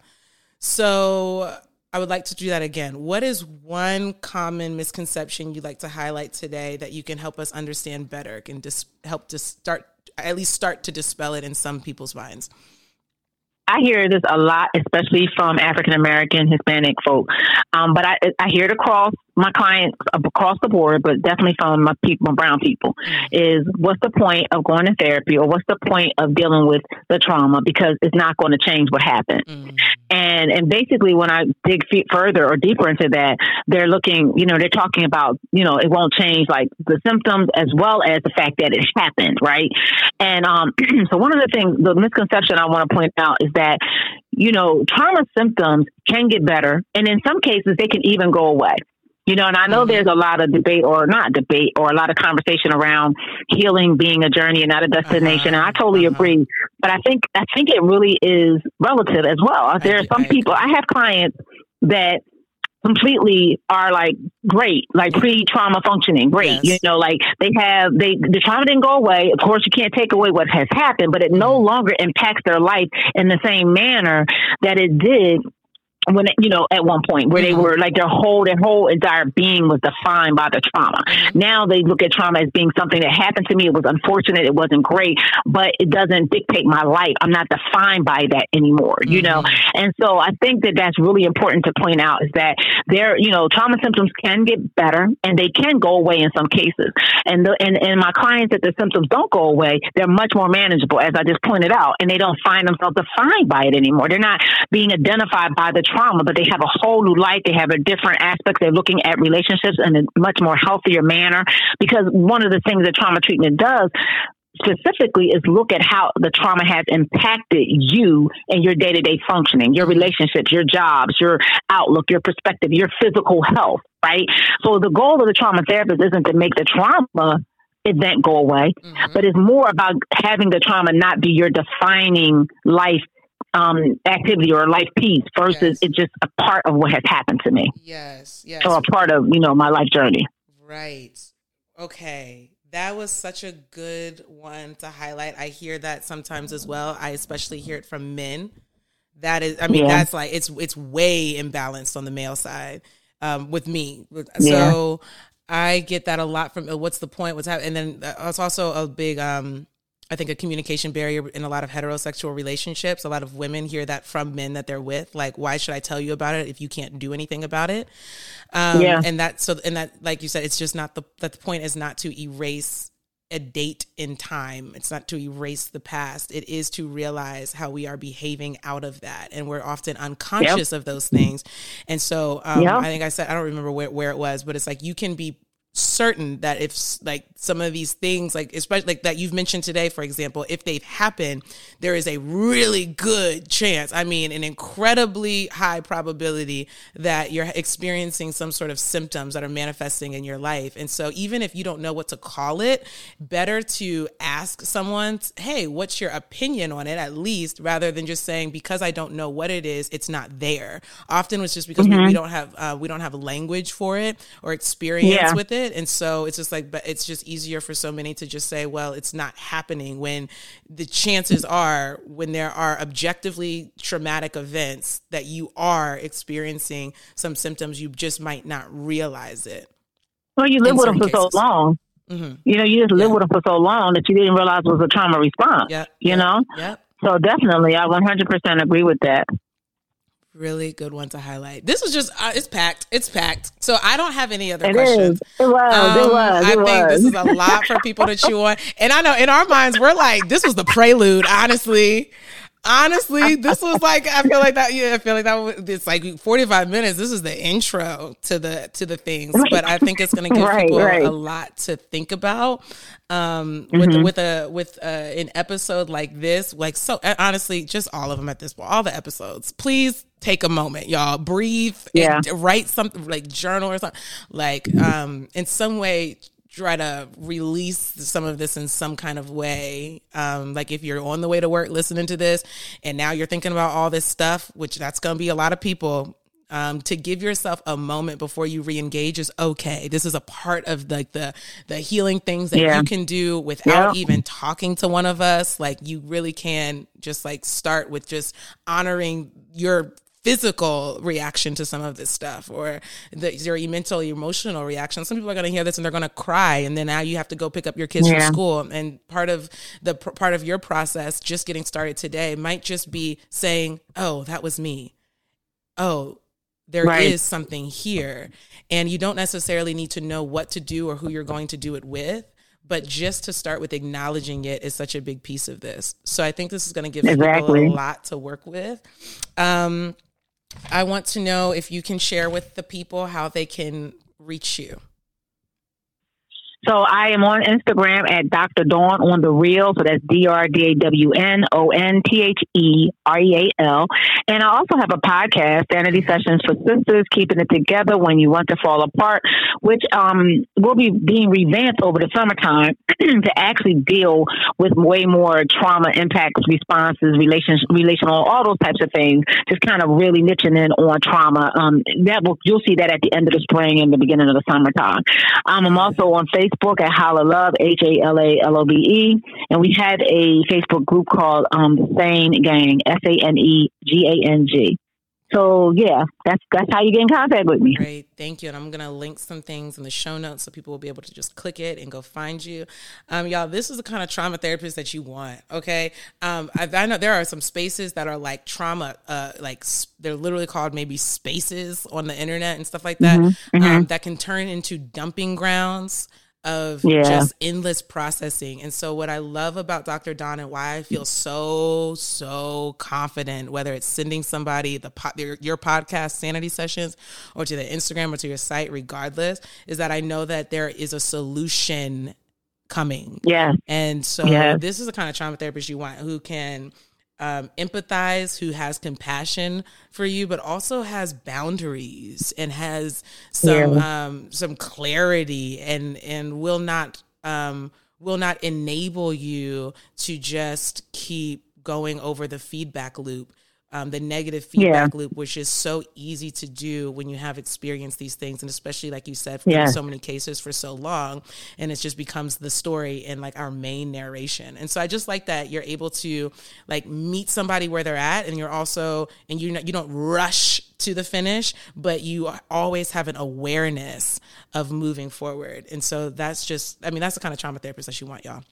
S2: So I would like to do that again. What is one common misconception you'd like to highlight today that you can help us understand better, can dis- help to start, at least start to dispel it in some people's minds?
S1: I hear this a lot, especially from African American, Hispanic folk. Um, but I, I hear it across my clients across the board, but definitely from my people, my brown people, is what's the point of going to therapy or what's the point of dealing with the trauma because it's not going to change what happened. Mm. And and basically, when I dig further or deeper into that, they're looking, you know, they're talking about, you know, it won't change like the symptoms as well as the fact that it happened, right? And um, so one of the things, the misconception I want to point out is that you know, trauma symptoms can get better, and in some cases, they can even go away. You know, and I know mm-hmm. there's a lot of debate or not debate or a lot of conversation around healing being a journey and not a destination. Uh-huh. And I totally uh-huh. agree. But I think I think it really is relative as well. There are some people I have clients that completely are like great, like pre-trauma functioning, great. Yes. You know, like they have they the trauma didn't go away. Of course, you can't take away what has happened, but it no mm-hmm. longer impacts their life in the same manner that it did when you know at one point where they mm-hmm. were like their whole their whole entire being was defined by the trauma. Now they look at trauma as being something that happened to me. It was unfortunate. It wasn't great but it doesn't dictate my life. I'm not defined by that anymore you know? Mm-hmm. and so i think that that's really important to point out is that there you know trauma symptoms can get better and they can go away in some cases. And the and, and my clients that the symptoms don't go away they're much more manageable as i just pointed out and they don't find themselves defined by it anymore. They're not being identified by the trauma, but they have a whole new life. They have a different aspect. They're looking at relationships in a much more healthier manner because one of the things that trauma treatment does specifically is look at how the trauma has impacted you and your day to day functioning, your relationships, your jobs, your outlook, your perspective, your physical health, right? So the goal of the trauma therapist isn't to make the trauma event go away, mm-hmm. but it's more about having the trauma not be your defining life um, activity or life piece versus yes. it's just a part of what has happened to me.
S2: Yes, yes.
S1: Or a part of, you know, my life journey.
S2: Right. Okay. That was such a good one to highlight. I hear that sometimes as well. I especially hear it from men. That is, I mean, yeah. that's like it's it's way imbalanced on the male side um, with me. So yeah. I get that a lot from uh, what's the point? What's happening? And then uh, it's also a big um, I think a communication barrier in a lot of heterosexual relationships. A lot of women hear that from men that they're with, like, "Why should I tell you about it if you can't do anything about it?" Um, yeah, and that so and that, like you said, it's just not the that the point is not to erase a date in time. It's not to erase the past. It is to realize how we are behaving out of that, and we're often unconscious yep. of those things. And so, um, yep. I think I said I don't remember where where it was, but it's like you can be certain that if like some of these things like especially like that you've mentioned today for example if they've happened there is a really good chance i mean an incredibly high probability that you're experiencing some sort of symptoms that are manifesting in your life and so even if you don't know what to call it better to ask someone hey what's your opinion on it at least rather than just saying because i don't know what it is it's not there often it's just because mm-hmm. we, we, mm-hmm. don't have uh, we don't have language for it or experience yeah. with it it. And so it's just like, but it's just easier for so many to just say, well, it's not happening when the chances are, when there are objectively traumatic events, that you are experiencing some symptoms, you just might not realize it.
S1: Well, you live with them for cases. so long. Mm-hmm. You know, you just live yeah. with them for so long that you didn't realize it was a trauma response. Yeah. You yep. know? Yeah. So definitely, I 100% agree with that
S2: really good one to highlight. This was just uh, it's packed. It's packed. So I don't have any other
S1: it
S2: questions.
S1: Is. It was. Um, it was. It
S2: I
S1: was.
S2: think this is a lot for people to chew on. And I know in our minds we're like, this was the prelude. Honestly, honestly, this was like I feel like that. Yeah, I feel like that. Was, it's like forty five minutes. This is the intro to the to the things, but I think it's going to give right, people right. a lot to think about. Um, with mm-hmm. with a with uh, an episode like this, like so honestly, just all of them at this point, all the episodes. Please take a moment, y'all. Breathe. Yeah. write something like journal or something. Like um, in some way try to release some of this in some kind of way. Um, like if you're on the way to work listening to this and now you're thinking about all this stuff, which that's going to be a lot of people. Um, to give yourself a moment before you re-engage is okay. This is a part of like the, the the healing things that yeah. you can do without yeah. even talking to one of us. Like you really can just like start with just honoring your physical reaction to some of this stuff or the, your mental emotional reaction some people are going to hear this and they're going to cry and then now you have to go pick up your kids yeah. from school and part of the part of your process just getting started today might just be saying oh that was me oh there right. is something here and you don't necessarily need to know what to do or who you're going to do it with but just to start with acknowledging it is such a big piece of this. So I think this is going to give exactly. people a lot to work with. Um, I want to know if you can share with the people how they can reach you.
S1: So I am on Instagram at Dr. Dawn on the Real. So that's D R D A W N O N T H E R E A L. And I also have a podcast, Sanity Sessions for Sisters, Keeping It Together When You Want to Fall Apart, which um, will be being revamped over the summertime to actually deal with way more trauma impacts, responses, relation, relational, all those types of things. Just kind of really niching in on trauma. Um, that will, you'll see that at the end of the spring and the beginning of the summertime. Um, I'm also on Facebook at Hala Love, H A L A L O B E, and we have a Facebook group called um, the Sane Gang, S A N E G A N G. So yeah, that's that's how you get in contact with me.
S2: Great, thank you. And I'm gonna link some things in the show notes so people will be able to just click it and go find you. Um, y'all, this is the kind of trauma therapist that you want. Okay, um, I, I know there are some spaces that are like trauma, uh, like they're literally called maybe spaces on the internet and stuff like that, mm-hmm, mm-hmm. Um, that can turn into dumping grounds of yeah. just endless processing. And so, what I love about Dr. Dawn and why I feel so, so confident, whether it's sending somebody the your, your podcast sanity sessions or to the Instagram or to your site, regardless, is that I know that there is a solution coming.
S1: Yeah.
S2: And so, yeah. this is the kind of trauma therapist you want who can um, empathize, who has compassion for you, but also has boundaries and has some yeah. um, some clarity and and will not um, will not enable you to just keep going over the feedback loop um, the negative feedback yeah. loop, which is so easy to do when you have experienced these things, and especially like you said, for yeah. so many cases for so long, and it just becomes the story and like our main narration. And so I just like that you're able to like meet somebody where they're at, and you're also and you you don't rush to the finish, but you always have an awareness of moving forward. And so that's just, I mean, that's the kind of trauma therapist that you want, y'all.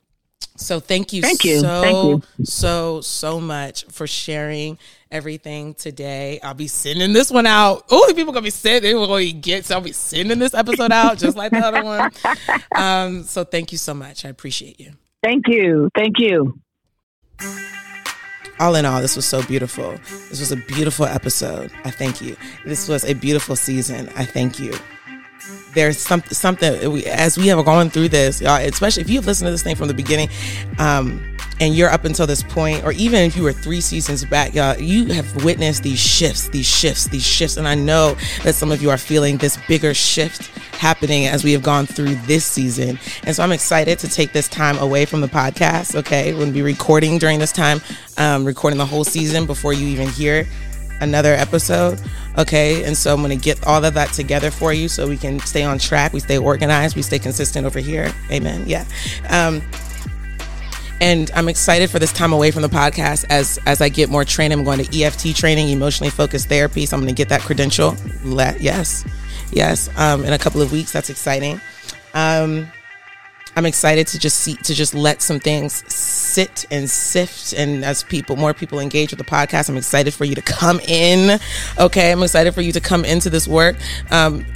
S2: So thank you,
S1: thank you,
S2: so
S1: thank
S2: you. so so much for sharing everything today. I'll be sending this one out. Oh, people gonna be sending. They will to get. So I'll be sending this episode out just like the other one. Um, so thank you so much. I appreciate you.
S1: Thank you. Thank you.
S2: All in all, this was so beautiful. This was a beautiful episode. I thank you. This was a beautiful season. I thank you there's something something as we have gone through this, y'all, especially if you've listened to this thing from the beginning, um, and you're up until this point, or even if you were three seasons back, y'all, you have witnessed these shifts, these shifts, these shifts, and I know that some of you are feeling this bigger shift happening as we have gone through this season. And so I'm excited to take this time away from the podcast. Okay, we're gonna be recording during this time, um, recording the whole season before you even hear another episode. Okay. And so I'm going to get all of that together for you so we can stay on track. We stay organized. We stay consistent over here. Amen. Yeah. Um, and I'm excited for this time away from the podcast as as I get more training. I'm going to EFT training, emotionally focused therapy. So I'm going to get that credential. Let, yes, yes. Um, in a couple of weeks, that's exciting. Um, I'm excited to just see to just let some things sit and sift and as people more people engage with the podcast i'm excited for you to come in okay? I'm excited for you to come into this work. Um,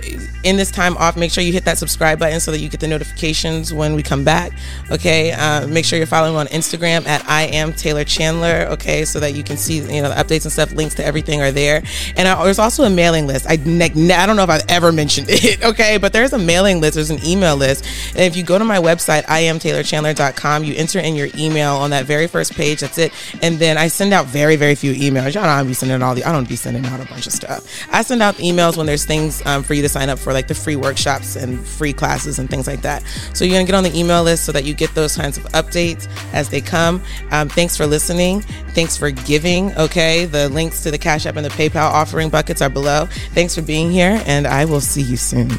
S2: in this time off make sure you hit that subscribe button so that you get the notifications when we come back okay? Uh, make sure you're following on instagram at i am taylor chandler okay? So that you can see you know the updates and stuff links to everything are there. And I, there's also a mailing list. I, I don't know if i've ever mentioned it okay? But there's a mailing list there's an email list. And if you go to my website I am Taylor iamtaylorchandler.com you enter in your email email on that very first page. That's it. And then I send out very, very few emails. Y'all know I be sending all the, I don't be sending out a bunch of stuff. I send out emails when there's things um, for you to sign up for, like the free workshops and free classes and things like that. So you're going to get on the email list so that you get those kinds of updates as they come. Um, thanks for listening. Thanks for giving. Okay. The links to the Cash App and the PayPal offering buckets are below. Thanks for being here, and I will see you soon.